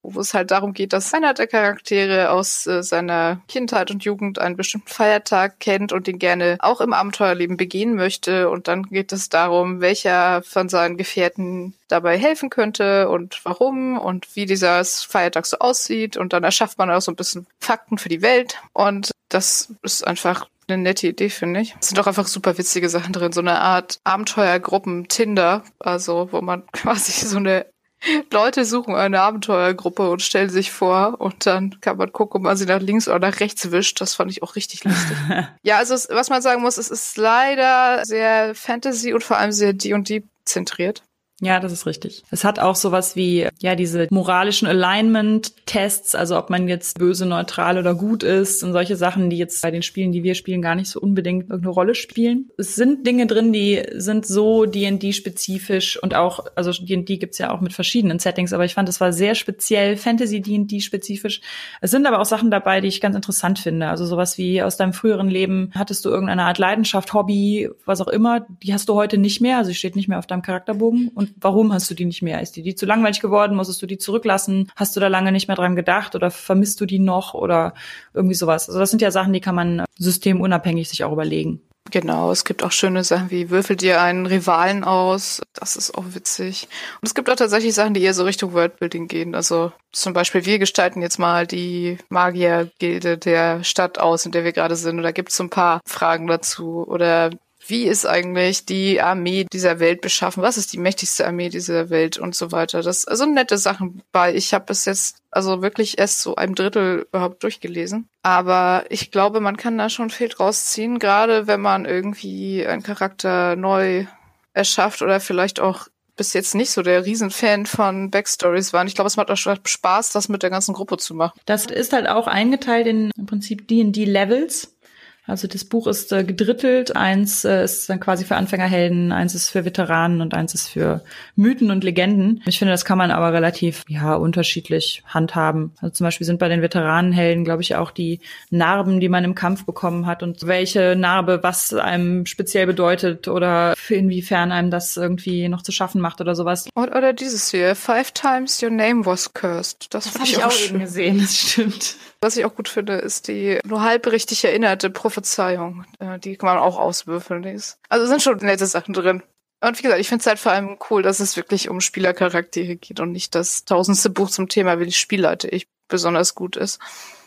wo es halt darum geht, dass einer der Charaktere aus äh, seiner Kindheit und Jugend einen bestimmten Feiertag kennt und den gerne auch im Abenteuerleben begehen möchte. Und dann geht es darum, welcher von seinen Gefährten dabei helfen könnte und warum und wie dieser Feiertag so aussieht. Und dann erschafft man auch so ein bisschen Fakten für die Welt. Und das ist einfach eine nette Idee, finde ich. Es sind auch einfach super witzige Sachen drin. So eine Art Abenteuergruppen Tinder, also wo man quasi so eine Leute suchen eine Abenteuergruppe und stellen sich vor und dann kann man gucken, ob man sie nach links oder nach rechts wischt. Das fand ich auch richtig lustig. ja, also was man sagen muss, es ist leider sehr Fantasy und vor allem sehr D&D zentriert. Ja, das ist richtig. Es hat auch sowas wie, ja, diese moralischen Alignment-Tests, also ob man jetzt böse, neutral oder gut ist und solche Sachen, die jetzt bei den Spielen, die wir spielen, gar nicht so unbedingt irgendeine Rolle spielen. Es sind Dinge drin, die sind so D&D-spezifisch und auch, also D&D gibt's ja auch mit verschiedenen Settings, aber ich fand, es war sehr speziell Fantasy-D&D-spezifisch. Es sind aber auch Sachen dabei, die ich ganz interessant finde. Also sowas wie aus deinem früheren Leben, hattest du irgendeine Art Leidenschaft, Hobby, was auch immer, die hast du heute nicht mehr, also steht nicht mehr auf deinem Charakterbogen und warum hast du die nicht mehr? Ist dir die zu langweilig geworden? Musstest du die zurücklassen? Hast du da lange nicht mehr dran gedacht oder vermisst du die noch oder irgendwie sowas? Also das sind ja Sachen, die kann man systemunabhängig sich auch überlegen. Genau, es gibt auch schöne Sachen wie würfel dir einen Rivalen aus. Das ist auch witzig. Und es gibt auch tatsächlich Sachen, die eher so Richtung Worldbuilding gehen. Also zum Beispiel, wir gestalten jetzt mal die Magiergilde der Stadt aus, in der wir gerade sind. Und da gibt es so ein paar Fragen dazu. Oder wie ist eigentlich die Armee dieser Welt beschaffen? Was ist die mächtigste Armee dieser Welt und so weiter? Das also nette Sachen bei. Ich habe es jetzt also wirklich erst so einem Drittel überhaupt durchgelesen. Aber ich glaube, man kann da schon viel draus ziehen, gerade wenn man irgendwie einen Charakter neu erschafft oder vielleicht auch bis jetzt nicht so der Riesenfan von Backstories war. Und ich glaube, es macht auch Spaß, das mit der ganzen Gruppe zu machen. Das ist halt auch eingeteilt in im Prinzip D&D-Levels. Also das Buch ist äh, gedrittelt. Eins äh, ist dann quasi für Anfängerhelden, eins ist für Veteranen und eins ist für Mythen und Legenden. Ich finde, das kann man aber relativ ja unterschiedlich handhaben. Also zum Beispiel sind bei den Veteranenhelden, glaube ich, auch die Narben, die man im Kampf bekommen hat und welche Narbe was einem speziell bedeutet oder inwiefern einem das irgendwie noch zu schaffen macht oder sowas. Oder, oder dieses hier, Five Times Your Name Was Cursed. Das, das habe ich auch schon gesehen, das stimmt. Was ich auch gut finde, ist die nur halb richtig erinnerte Prophezeiung. Äh, die kann man auch auswürfeln. Also sind schon nette Sachen drin. Und wie gesagt, ich finde es halt vor allem cool, dass es wirklich um Spielercharaktere geht und nicht das tausendste Buch zum Thema, wie die Spielleite ich besonders gut ist.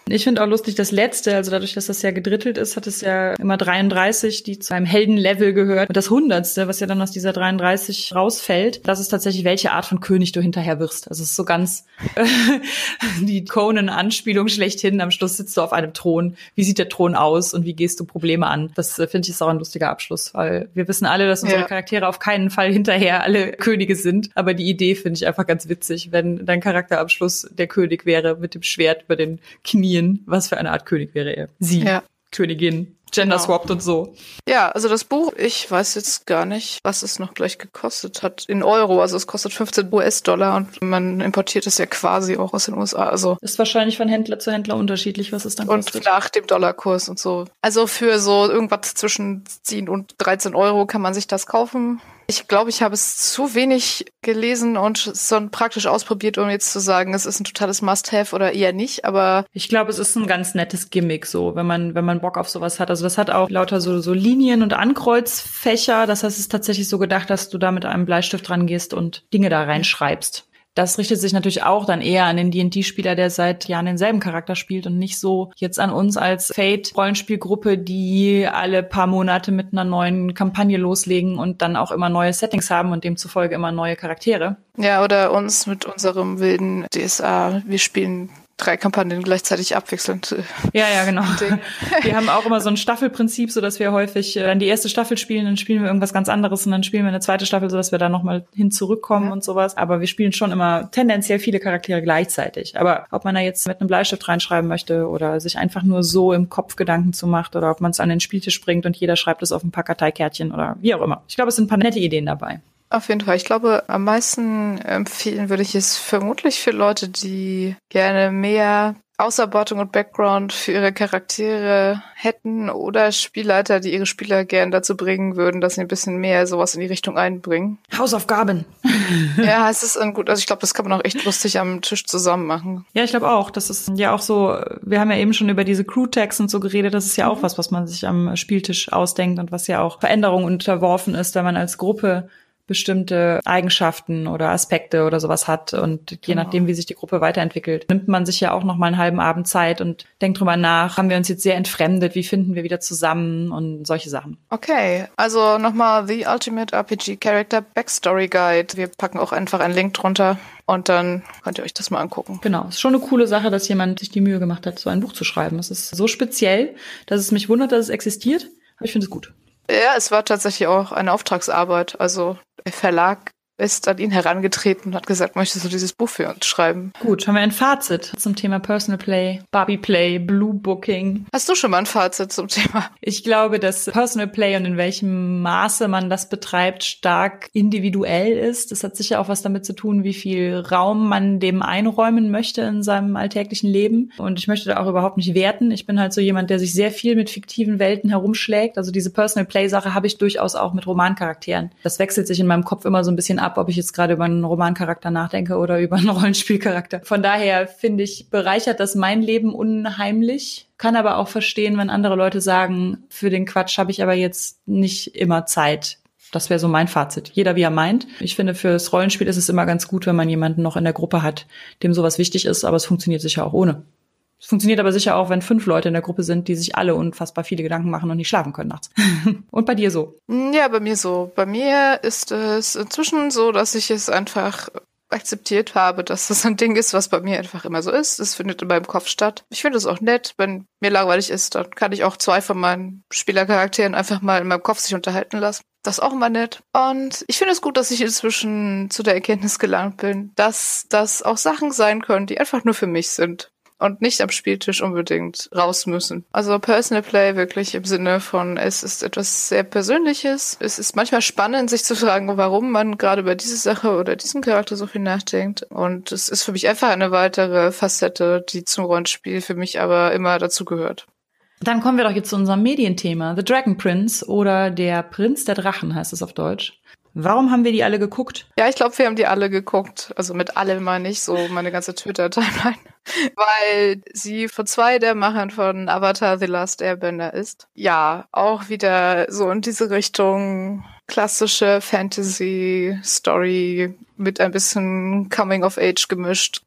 Ich finde auch lustig, das letzte, also dadurch, dass das ja gedrittelt ist, hat es ja immer 33, die zu einem Heldenlevel gehört. Und das hundertste, was ja dann aus dieser 33 rausfällt, das ist tatsächlich, welche Art von König du hinterher wirst. Also es ist so ganz äh, die Conan-Anspielung schlechthin. Am Schluss sitzt du auf einem Thron. Wie sieht der Thron aus und wie gehst du Probleme an? Das äh, finde ich ist auch ein lustiger Abschluss, weil wir wissen alle, dass unsere ja. Charaktere auf keinen Fall hinterher alle Könige sind. Aber die Idee finde ich einfach ganz witzig, wenn dein Charakterabschluss der König wäre mit dem Schwert über den Knien Indien. Was für eine Art König wäre er? Sie. Ja. Königin gender swapped genau. und so. Ja, also das Buch, ich weiß jetzt gar nicht, was es noch gleich gekostet hat in Euro. Also es kostet 15 US-Dollar und man importiert es ja quasi auch aus den USA. Also ist wahrscheinlich von Händler zu Händler unterschiedlich, was es dann kostet. Und nach dem Dollarkurs und so. Also für so irgendwas zwischen 10 und 13 Euro kann man sich das kaufen. Ich glaube, ich habe es zu wenig gelesen und so praktisch ausprobiert, um jetzt zu sagen, es ist ein totales Must-have oder eher nicht. Aber ich glaube, es ist ein ganz nettes Gimmick, so wenn man wenn man Bock auf sowas hat. Also das hat auch lauter so so Linien und Ankreuzfächer. Das heißt, es ist tatsächlich so gedacht, dass du da mit einem Bleistift rangehst und Dinge da reinschreibst. Das richtet sich natürlich auch dann eher an den D&D-Spieler, der seit Jahren denselben Charakter spielt und nicht so jetzt an uns als Fate-Rollenspielgruppe, die alle paar Monate mit einer neuen Kampagne loslegen und dann auch immer neue Settings haben und demzufolge immer neue Charaktere. Ja, oder uns mit unserem wilden DSA. Wir spielen drei Kampagnen gleichzeitig abwechselnd. Ja, ja, genau. wir haben auch immer so ein Staffelprinzip, so dass wir häufig äh, dann die erste Staffel spielen, dann spielen wir irgendwas ganz anderes und dann spielen wir eine zweite Staffel, so dass wir da nochmal hin zurückkommen ja. und sowas. Aber wir spielen schon immer tendenziell viele Charaktere gleichzeitig. Aber ob man da jetzt mit einem Bleistift reinschreiben möchte oder sich einfach nur so im Kopf Gedanken zu macht oder ob man es an den Spieltisch bringt und jeder schreibt es auf ein paar Karteikärtchen oder wie auch immer. Ich glaube, es sind ein paar nette Ideen dabei. Auf jeden Fall. Ich glaube, am meisten empfehlen würde ich es vermutlich für Leute, die gerne mehr Ausarbeitung und Background für ihre Charaktere hätten oder Spielleiter, die ihre Spieler gern dazu bringen würden, dass sie ein bisschen mehr sowas in die Richtung einbringen. Hausaufgaben. ja, es ist ein gut, also ich glaube, das kann man auch echt lustig am Tisch zusammen machen. Ja, ich glaube auch. Das ist ja auch so, wir haben ja eben schon über diese Crew-Tags und so geredet. Das ist ja auch mhm. was, was man sich am Spieltisch ausdenkt und was ja auch Veränderungen unterworfen ist, wenn man als Gruppe bestimmte Eigenschaften oder Aspekte oder sowas hat und je genau. nachdem, wie sich die Gruppe weiterentwickelt, nimmt man sich ja auch noch mal einen halben Abend Zeit und denkt drüber nach, haben wir uns jetzt sehr entfremdet, wie finden wir wieder zusammen und solche Sachen. Okay, also nochmal The Ultimate RPG Character Backstory Guide. Wir packen auch einfach einen Link drunter und dann könnt ihr euch das mal angucken. Genau, ist schon eine coole Sache, dass jemand sich die Mühe gemacht hat, so ein Buch zu schreiben. Es ist so speziell, dass es mich wundert, dass es existiert, aber ich finde es gut. Ja, es war tatsächlich auch eine Auftragsarbeit. Also Verlag ist an ihn herangetreten und hat gesagt, möchtest du dieses Buch für uns schreiben? Gut, haben wir ein Fazit zum Thema Personal Play, Barbie Play, Blue Booking. Hast du schon mal ein Fazit zum Thema? Ich glaube, dass Personal Play und in welchem Maße man das betreibt, stark individuell ist. Das hat sicher auch was damit zu tun, wie viel Raum man dem einräumen möchte in seinem alltäglichen Leben. Und ich möchte da auch überhaupt nicht werten. Ich bin halt so jemand, der sich sehr viel mit fiktiven Welten herumschlägt. Also diese Personal Play Sache habe ich durchaus auch mit Romancharakteren. Das wechselt sich in meinem Kopf immer so ein bisschen ab, ob ich jetzt gerade über einen Romancharakter nachdenke oder über einen Rollenspielcharakter. Von daher finde ich, bereichert das mein Leben unheimlich. Kann aber auch verstehen, wenn andere Leute sagen, für den Quatsch habe ich aber jetzt nicht immer Zeit. Das wäre so mein Fazit. Jeder wie er meint. Ich finde, fürs Rollenspiel ist es immer ganz gut, wenn man jemanden noch in der Gruppe hat, dem sowas wichtig ist, aber es funktioniert sicher auch ohne. Es funktioniert aber sicher auch, wenn fünf Leute in der Gruppe sind, die sich alle unfassbar viele Gedanken machen und nicht schlafen können nachts. und bei dir so? Ja, bei mir so. Bei mir ist es inzwischen so, dass ich es einfach akzeptiert habe, dass das ein Ding ist, was bei mir einfach immer so ist. Es findet in meinem Kopf statt. Ich finde es auch nett, wenn mir langweilig ist, dann kann ich auch zwei von meinen Spielercharakteren einfach mal in meinem Kopf sich unterhalten lassen. Das ist auch immer nett. Und ich finde es gut, dass ich inzwischen zu der Erkenntnis gelangt bin, dass das auch Sachen sein können, die einfach nur für mich sind und nicht am Spieltisch unbedingt raus müssen. Also Personal Play wirklich im Sinne von, es ist etwas sehr Persönliches. Es ist manchmal spannend, sich zu fragen, warum man gerade über diese Sache oder diesen Charakter so viel nachdenkt. Und es ist für mich einfach eine weitere Facette, die zum Rollenspiel für mich aber immer dazu gehört. Dann kommen wir doch jetzt zu unserem Medienthema. The Dragon Prince oder der Prinz der Drachen heißt es auf Deutsch. Warum haben wir die alle geguckt? Ja, ich glaube, wir haben die alle geguckt. Also mit allem meine ich so meine ganze Twitter-Timeline. Weil sie von zwei der Machern von Avatar The Last Airbender ist. Ja, auch wieder so in diese Richtung klassische Fantasy-Story mit ein bisschen Coming of Age gemischt.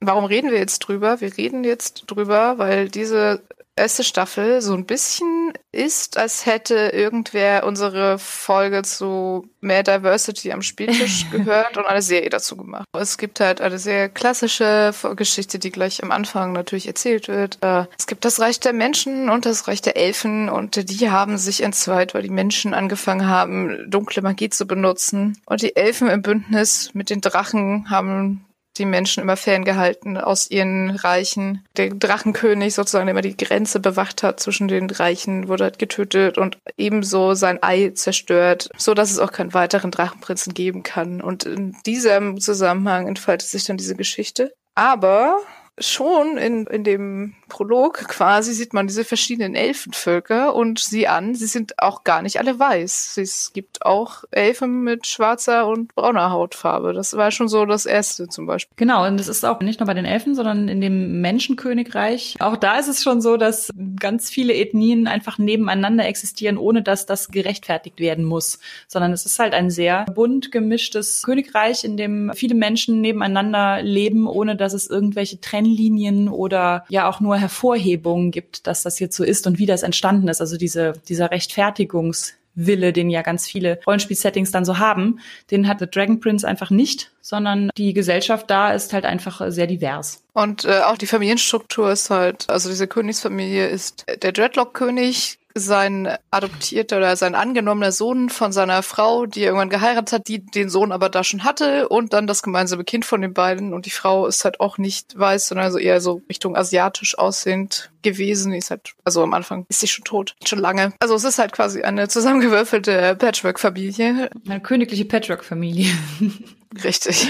Warum reden wir jetzt drüber? Wir reden jetzt drüber, weil diese erste Staffel so ein bisschen ist, als hätte irgendwer unsere Folge zu mehr Diversity am Spieltisch gehört und eine Serie dazu gemacht. Es gibt halt eine sehr klassische Geschichte, die gleich am Anfang natürlich erzählt wird. Äh, es gibt das Reich der Menschen und das Reich der Elfen und die haben sich entzweit, weil die Menschen angefangen haben, dunkle Magie zu benutzen. Und die Elfen im Bündnis mit den Drachen haben die Menschen immer ferngehalten aus ihren Reichen. Der Drachenkönig sozusagen, der immer die Grenze bewacht hat zwischen den Reichen, wurde halt getötet und ebenso sein Ei zerstört, so dass es auch keinen weiteren Drachenprinzen geben kann. Und in diesem Zusammenhang entfaltet sich dann diese Geschichte. Aber schon in, in dem Prolog quasi sieht man diese verschiedenen Elfenvölker und sie an, sie sind auch gar nicht alle weiß. Es gibt auch Elfen mit schwarzer und brauner Hautfarbe. Das war schon so das erste zum Beispiel. Genau, und das ist auch nicht nur bei den Elfen, sondern in dem Menschenkönigreich. Auch da ist es schon so, dass ganz viele Ethnien einfach nebeneinander existieren, ohne dass das gerechtfertigt werden muss. Sondern es ist halt ein sehr bunt gemischtes Königreich, in dem viele Menschen nebeneinander leben, ohne dass es irgendwelche Trennlinien oder ja auch nur Hervorhebungen gibt, dass das jetzt so ist und wie das entstanden ist. Also diese, dieser Rechtfertigungswille, den ja ganz viele Rollenspiel-Settings dann so haben, den hat The Dragon Prince einfach nicht, sondern die Gesellschaft da ist halt einfach sehr divers. Und äh, auch die Familienstruktur ist halt, also diese Königsfamilie ist der Dreadlock-König sein adoptierter oder sein angenommener Sohn von seiner Frau, die irgendwann geheiratet hat, die den Sohn aber da schon hatte und dann das gemeinsame Kind von den beiden und die Frau ist halt auch nicht weiß, sondern so eher so Richtung asiatisch aussehend gewesen. Die ist halt, also am Anfang ist sie schon tot, schon lange. Also es ist halt quasi eine zusammengewürfelte Patchwork-Familie. Eine königliche Patchwork-Familie. Richtig.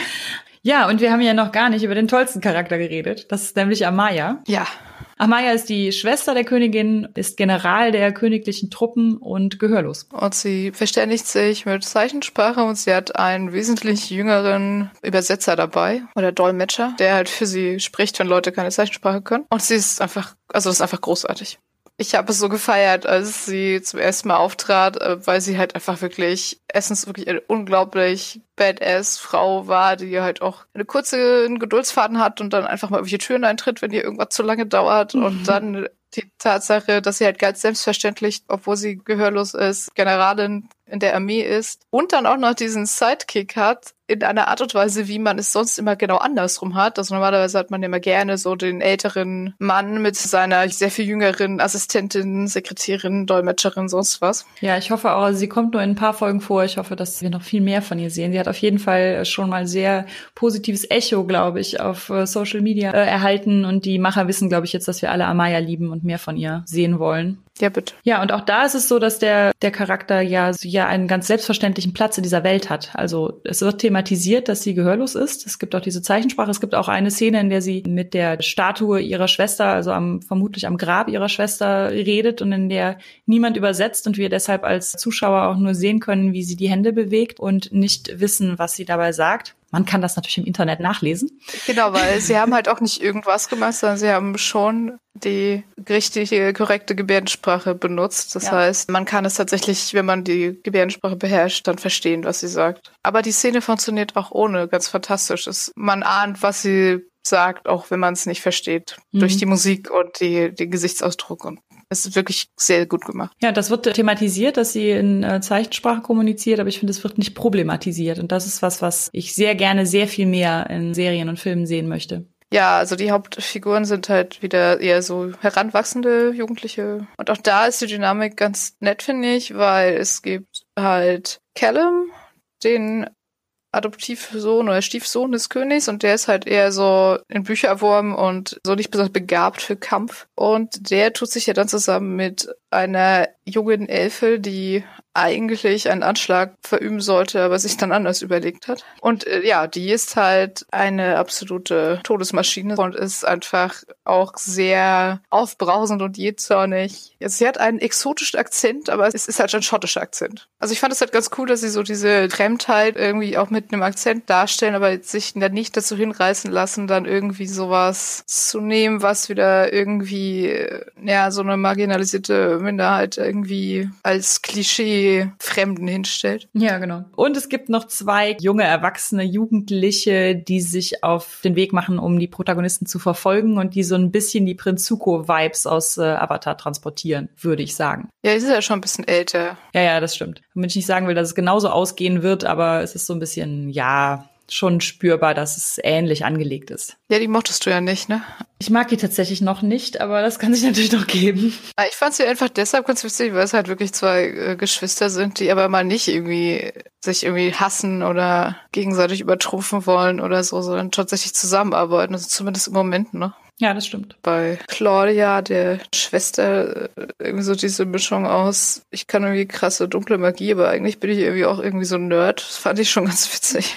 Ja, und wir haben ja noch gar nicht über den tollsten Charakter geredet. Das ist nämlich Amaya. Ja. Amaya ist die Schwester der Königin, ist General der königlichen Truppen und gehörlos. Und sie verständigt sich mit Zeichensprache und sie hat einen wesentlich jüngeren Übersetzer dabei oder Dolmetscher, der halt für sie spricht, wenn Leute keine Zeichensprache können. Und sie ist einfach, also das ist einfach großartig. Ich habe es so gefeiert, als sie zum ersten Mal auftrat, äh, weil sie halt einfach wirklich, erstens wirklich eine unglaublich badass Frau war, die halt auch eine kurze Geduldsfaden hat und dann einfach mal irgendwelche Türen eintritt, wenn ihr irgendwas zu lange dauert mhm. und dann die Tatsache, dass sie halt ganz selbstverständlich, obwohl sie gehörlos ist, Generalin in der Armee ist und dann auch noch diesen Sidekick hat, in einer Art und Weise, wie man es sonst immer genau andersrum hat. Also normalerweise hat man immer gerne so den älteren Mann mit seiner sehr viel jüngeren Assistentin, Sekretärin, Dolmetscherin, sonst was. Ja, ich hoffe auch, sie kommt nur in ein paar Folgen vor. Ich hoffe, dass wir noch viel mehr von ihr sehen. Sie hat auf jeden Fall schon mal sehr positives Echo, glaube ich, auf äh, Social Media äh, erhalten und die Macher wissen, glaube ich, jetzt, dass wir alle Amaya lieben und mehr von ihr sehen wollen. Ja, bitte. Ja, und auch da ist es so, dass der, der Charakter ja, ja einen ganz selbstverständlichen Platz in dieser Welt hat. Also es wird thematisiert, dass sie gehörlos ist. Es gibt auch diese Zeichensprache. Es gibt auch eine Szene, in der sie mit der Statue ihrer Schwester, also am, vermutlich am Grab ihrer Schwester redet und in der niemand übersetzt und wir deshalb als Zuschauer auch nur sehen können, wie sie die Hände bewegt und nicht wissen, was sie dabei sagt. Man kann das natürlich im Internet nachlesen. Genau, weil sie haben halt auch nicht irgendwas gemacht, sondern sie haben schon die richtige, korrekte Gebärdensprache benutzt. Das ja. heißt, man kann es tatsächlich, wenn man die Gebärdensprache beherrscht, dann verstehen, was sie sagt. Aber die Szene funktioniert auch ohne ganz fantastisch. Es, man ahnt, was sie sagt, auch wenn man es nicht versteht, mhm. durch die Musik und die, den Gesichtsausdruck und es ist wirklich sehr gut gemacht. Ja, das wird thematisiert, dass sie in äh, Zeichensprache kommuniziert, aber ich finde, es wird nicht problematisiert. Und das ist was, was ich sehr gerne sehr viel mehr in Serien und Filmen sehen möchte. Ja, also die Hauptfiguren sind halt wieder eher so heranwachsende Jugendliche. Und auch da ist die Dynamik ganz nett, finde ich, weil es gibt halt Callum, den Adoptivsohn oder Stiefsohn des Königs und der ist halt eher so in Bücher erworben und so nicht besonders begabt für Kampf. Und der tut sich ja dann zusammen mit einer jungen Elfe, die eigentlich einen Anschlag verüben sollte, aber sich dann anders überlegt hat. Und äh, ja, die ist halt eine absolute Todesmaschine und ist einfach auch sehr aufbrausend und jähzornig. Also sie hat einen exotischen Akzent, aber es ist halt ein schottischer Akzent. Also ich fand es halt ganz cool, dass sie so diese Fremdheit irgendwie auch mit einem Akzent darstellen, aber sich dann nicht dazu hinreißen lassen, dann irgendwie sowas zu nehmen, was wieder irgendwie, äh, ja, so eine marginalisierte Minderheit irgendwie als Klischee Fremden hinstellt. Ja, genau. Und es gibt noch zwei junge, erwachsene Jugendliche, die sich auf den Weg machen, um die Protagonisten zu verfolgen und die so ein bisschen die Prinz Zuko-Vibes aus äh, Avatar transportieren, würde ich sagen. Ja, ist ja schon ein bisschen älter. Ja, ja, das stimmt. Damit ich nicht sagen will, dass es genauso ausgehen wird, aber es ist so ein bisschen, ja, schon spürbar, dass es ähnlich angelegt ist. Ja, die mochtest du ja nicht, ne? Ich mag die tatsächlich noch nicht, aber das kann sich natürlich noch geben. Ah, ich fand sie einfach deshalb ganz witzig, weil es halt wirklich zwei äh, Geschwister sind, die aber mal nicht irgendwie sich irgendwie hassen oder gegenseitig übertrumpfen wollen oder so, sondern tatsächlich zusammenarbeiten. Also zumindest im Moment, ne? Ja, das stimmt. Bei Claudia, der Schwester, äh, irgendwie so diese Mischung aus, ich kann irgendwie krasse dunkle Magie, aber eigentlich bin ich irgendwie auch irgendwie so ein Nerd. Das fand ich schon ganz witzig.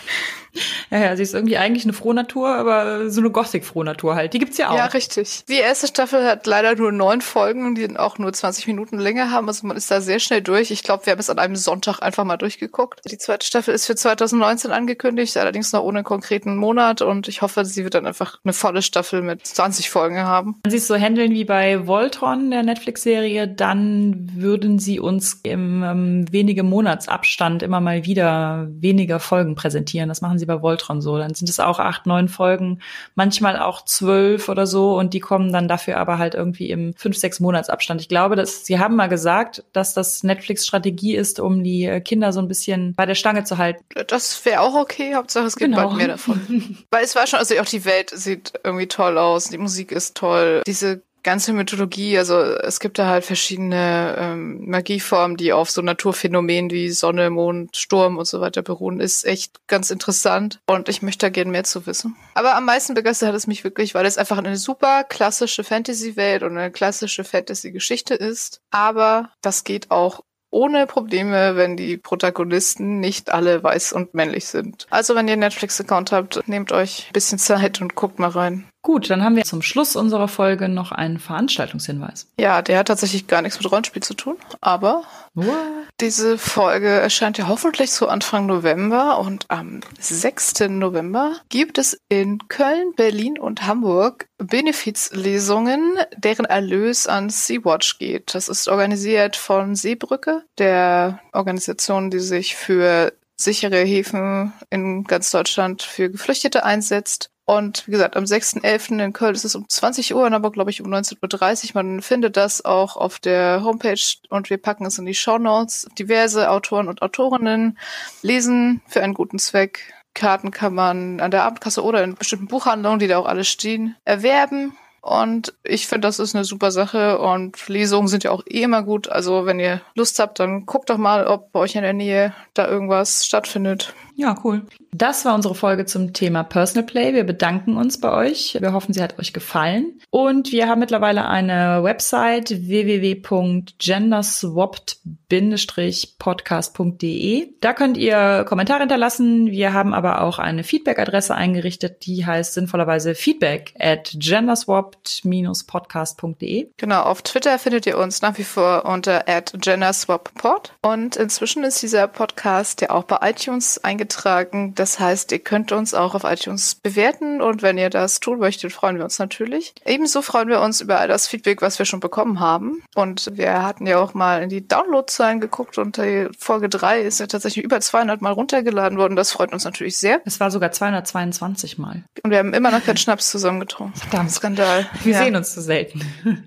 Ja, ja, sie ist irgendwie eigentlich eine Frohnatur, aber so eine Gothic-Frohnatur halt. Die gibt's ja auch. Ja, richtig. Die erste Staffel hat leider nur neun Folgen, die auch nur 20 Minuten Länge haben. Also man ist da sehr schnell durch. Ich glaube, wir haben es an einem Sonntag einfach mal durchgeguckt. Die zweite Staffel ist für 2019 angekündigt, allerdings noch ohne konkreten Monat. Und ich hoffe, sie wird dann einfach eine volle Staffel mit 20 Folgen haben. Wenn sie es so handeln wie bei Voltron, der Netflix-Serie, dann würden sie uns im ähm, wenige Monatsabstand immer mal wieder weniger Folgen präsentieren. Das machen sie bei Voltron so. Dann sind es auch acht, neun Folgen, manchmal auch zwölf oder so und die kommen dann dafür aber halt irgendwie im fünf, sechs Monatsabstand. Ich glaube, dass sie haben mal gesagt, dass das Netflix-Strategie ist, um die äh, Kinder so ein bisschen bei der Stange zu halten. Das wäre auch okay. Hauptsache es gibt genau. bald mehr davon. Weil es war schon, also auch die Welt sieht irgendwie toll aus, die Musik ist toll. Diese ganze Mythologie, also es gibt da halt verschiedene ähm, Magieformen, die auf so Naturphänomenen wie Sonne, Mond, Sturm und so weiter beruhen, ist echt ganz interessant und ich möchte da gerne mehr zu wissen. Aber am meisten begeistert hat es mich wirklich, weil es einfach eine super klassische Fantasy-Welt und eine klassische Fantasy-Geschichte ist, aber das geht auch ohne Probleme, wenn die Protagonisten nicht alle weiß und männlich sind. Also wenn ihr Netflix-Account habt, nehmt euch ein bisschen Zeit und guckt mal rein. Gut, dann haben wir zum Schluss unserer Folge noch einen Veranstaltungshinweis. Ja, der hat tatsächlich gar nichts mit Rollenspiel zu tun, aber What? diese Folge erscheint ja hoffentlich zu Anfang November und am 6. November gibt es in Köln, Berlin und Hamburg Benefizlesungen, deren Erlös an Sea-Watch geht. Das ist organisiert von Seebrücke, der Organisation, die sich für sichere Häfen in ganz Deutschland für Geflüchtete einsetzt. Und wie gesagt, am 6.11. in Köln ist es um 20 Uhr, Hamburg glaube ich um 19.30 Uhr. Man findet das auch auf der Homepage und wir packen es in die Show Notes. Diverse Autoren und Autorinnen lesen für einen guten Zweck. Karten kann man an der Abendkasse oder in bestimmten Buchhandlungen, die da auch alle stehen, erwerben. Und ich finde, das ist eine super Sache und Lesungen sind ja auch eh immer gut. Also wenn ihr Lust habt, dann guckt doch mal, ob bei euch in der Nähe da irgendwas stattfindet. Ja, cool. Das war unsere Folge zum Thema Personal Play. Wir bedanken uns bei euch. Wir hoffen, sie hat euch gefallen. Und wir haben mittlerweile eine Website www.genderswapped-podcast.de. Da könnt ihr Kommentare hinterlassen. Wir haben aber auch eine Feedback-Adresse eingerichtet, die heißt sinnvollerweise feedback at genderswapped-podcast.de. Genau, auf Twitter findet ihr uns nach wie vor unter at genderswapped. Und inzwischen ist dieser Podcast ja auch bei iTunes eingetragen eingetragen. Das heißt, ihr könnt uns auch auf iTunes bewerten und wenn ihr das tun möchtet, freuen wir uns natürlich. Ebenso freuen wir uns über all das Feedback, was wir schon bekommen haben. Und wir hatten ja auch mal in die Downloadzahlen geguckt und die Folge 3 ist ja tatsächlich über 200 Mal runtergeladen worden. Das freut uns natürlich sehr. Es war sogar 222 Mal. Und wir haben immer noch keinen Schnaps zusammengetrunken. Verdammt. Skandal. Wir ja. sehen uns zu selten.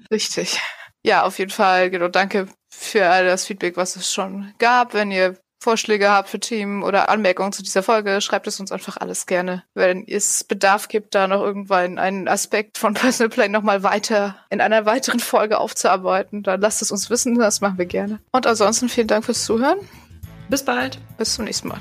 Richtig. Ja, auf jeden Fall, genau. Danke für all das Feedback, was es schon gab. Wenn ihr Vorschläge habt für Themen oder Anmerkungen zu dieser Folge, schreibt es uns einfach alles gerne. Wenn es Bedarf gibt, da noch irgendwann einen Aspekt von Personal Play nochmal weiter in einer weiteren Folge aufzuarbeiten, dann lasst es uns wissen, das machen wir gerne. Und ansonsten vielen Dank fürs Zuhören. Bis bald. Bis zum nächsten Mal.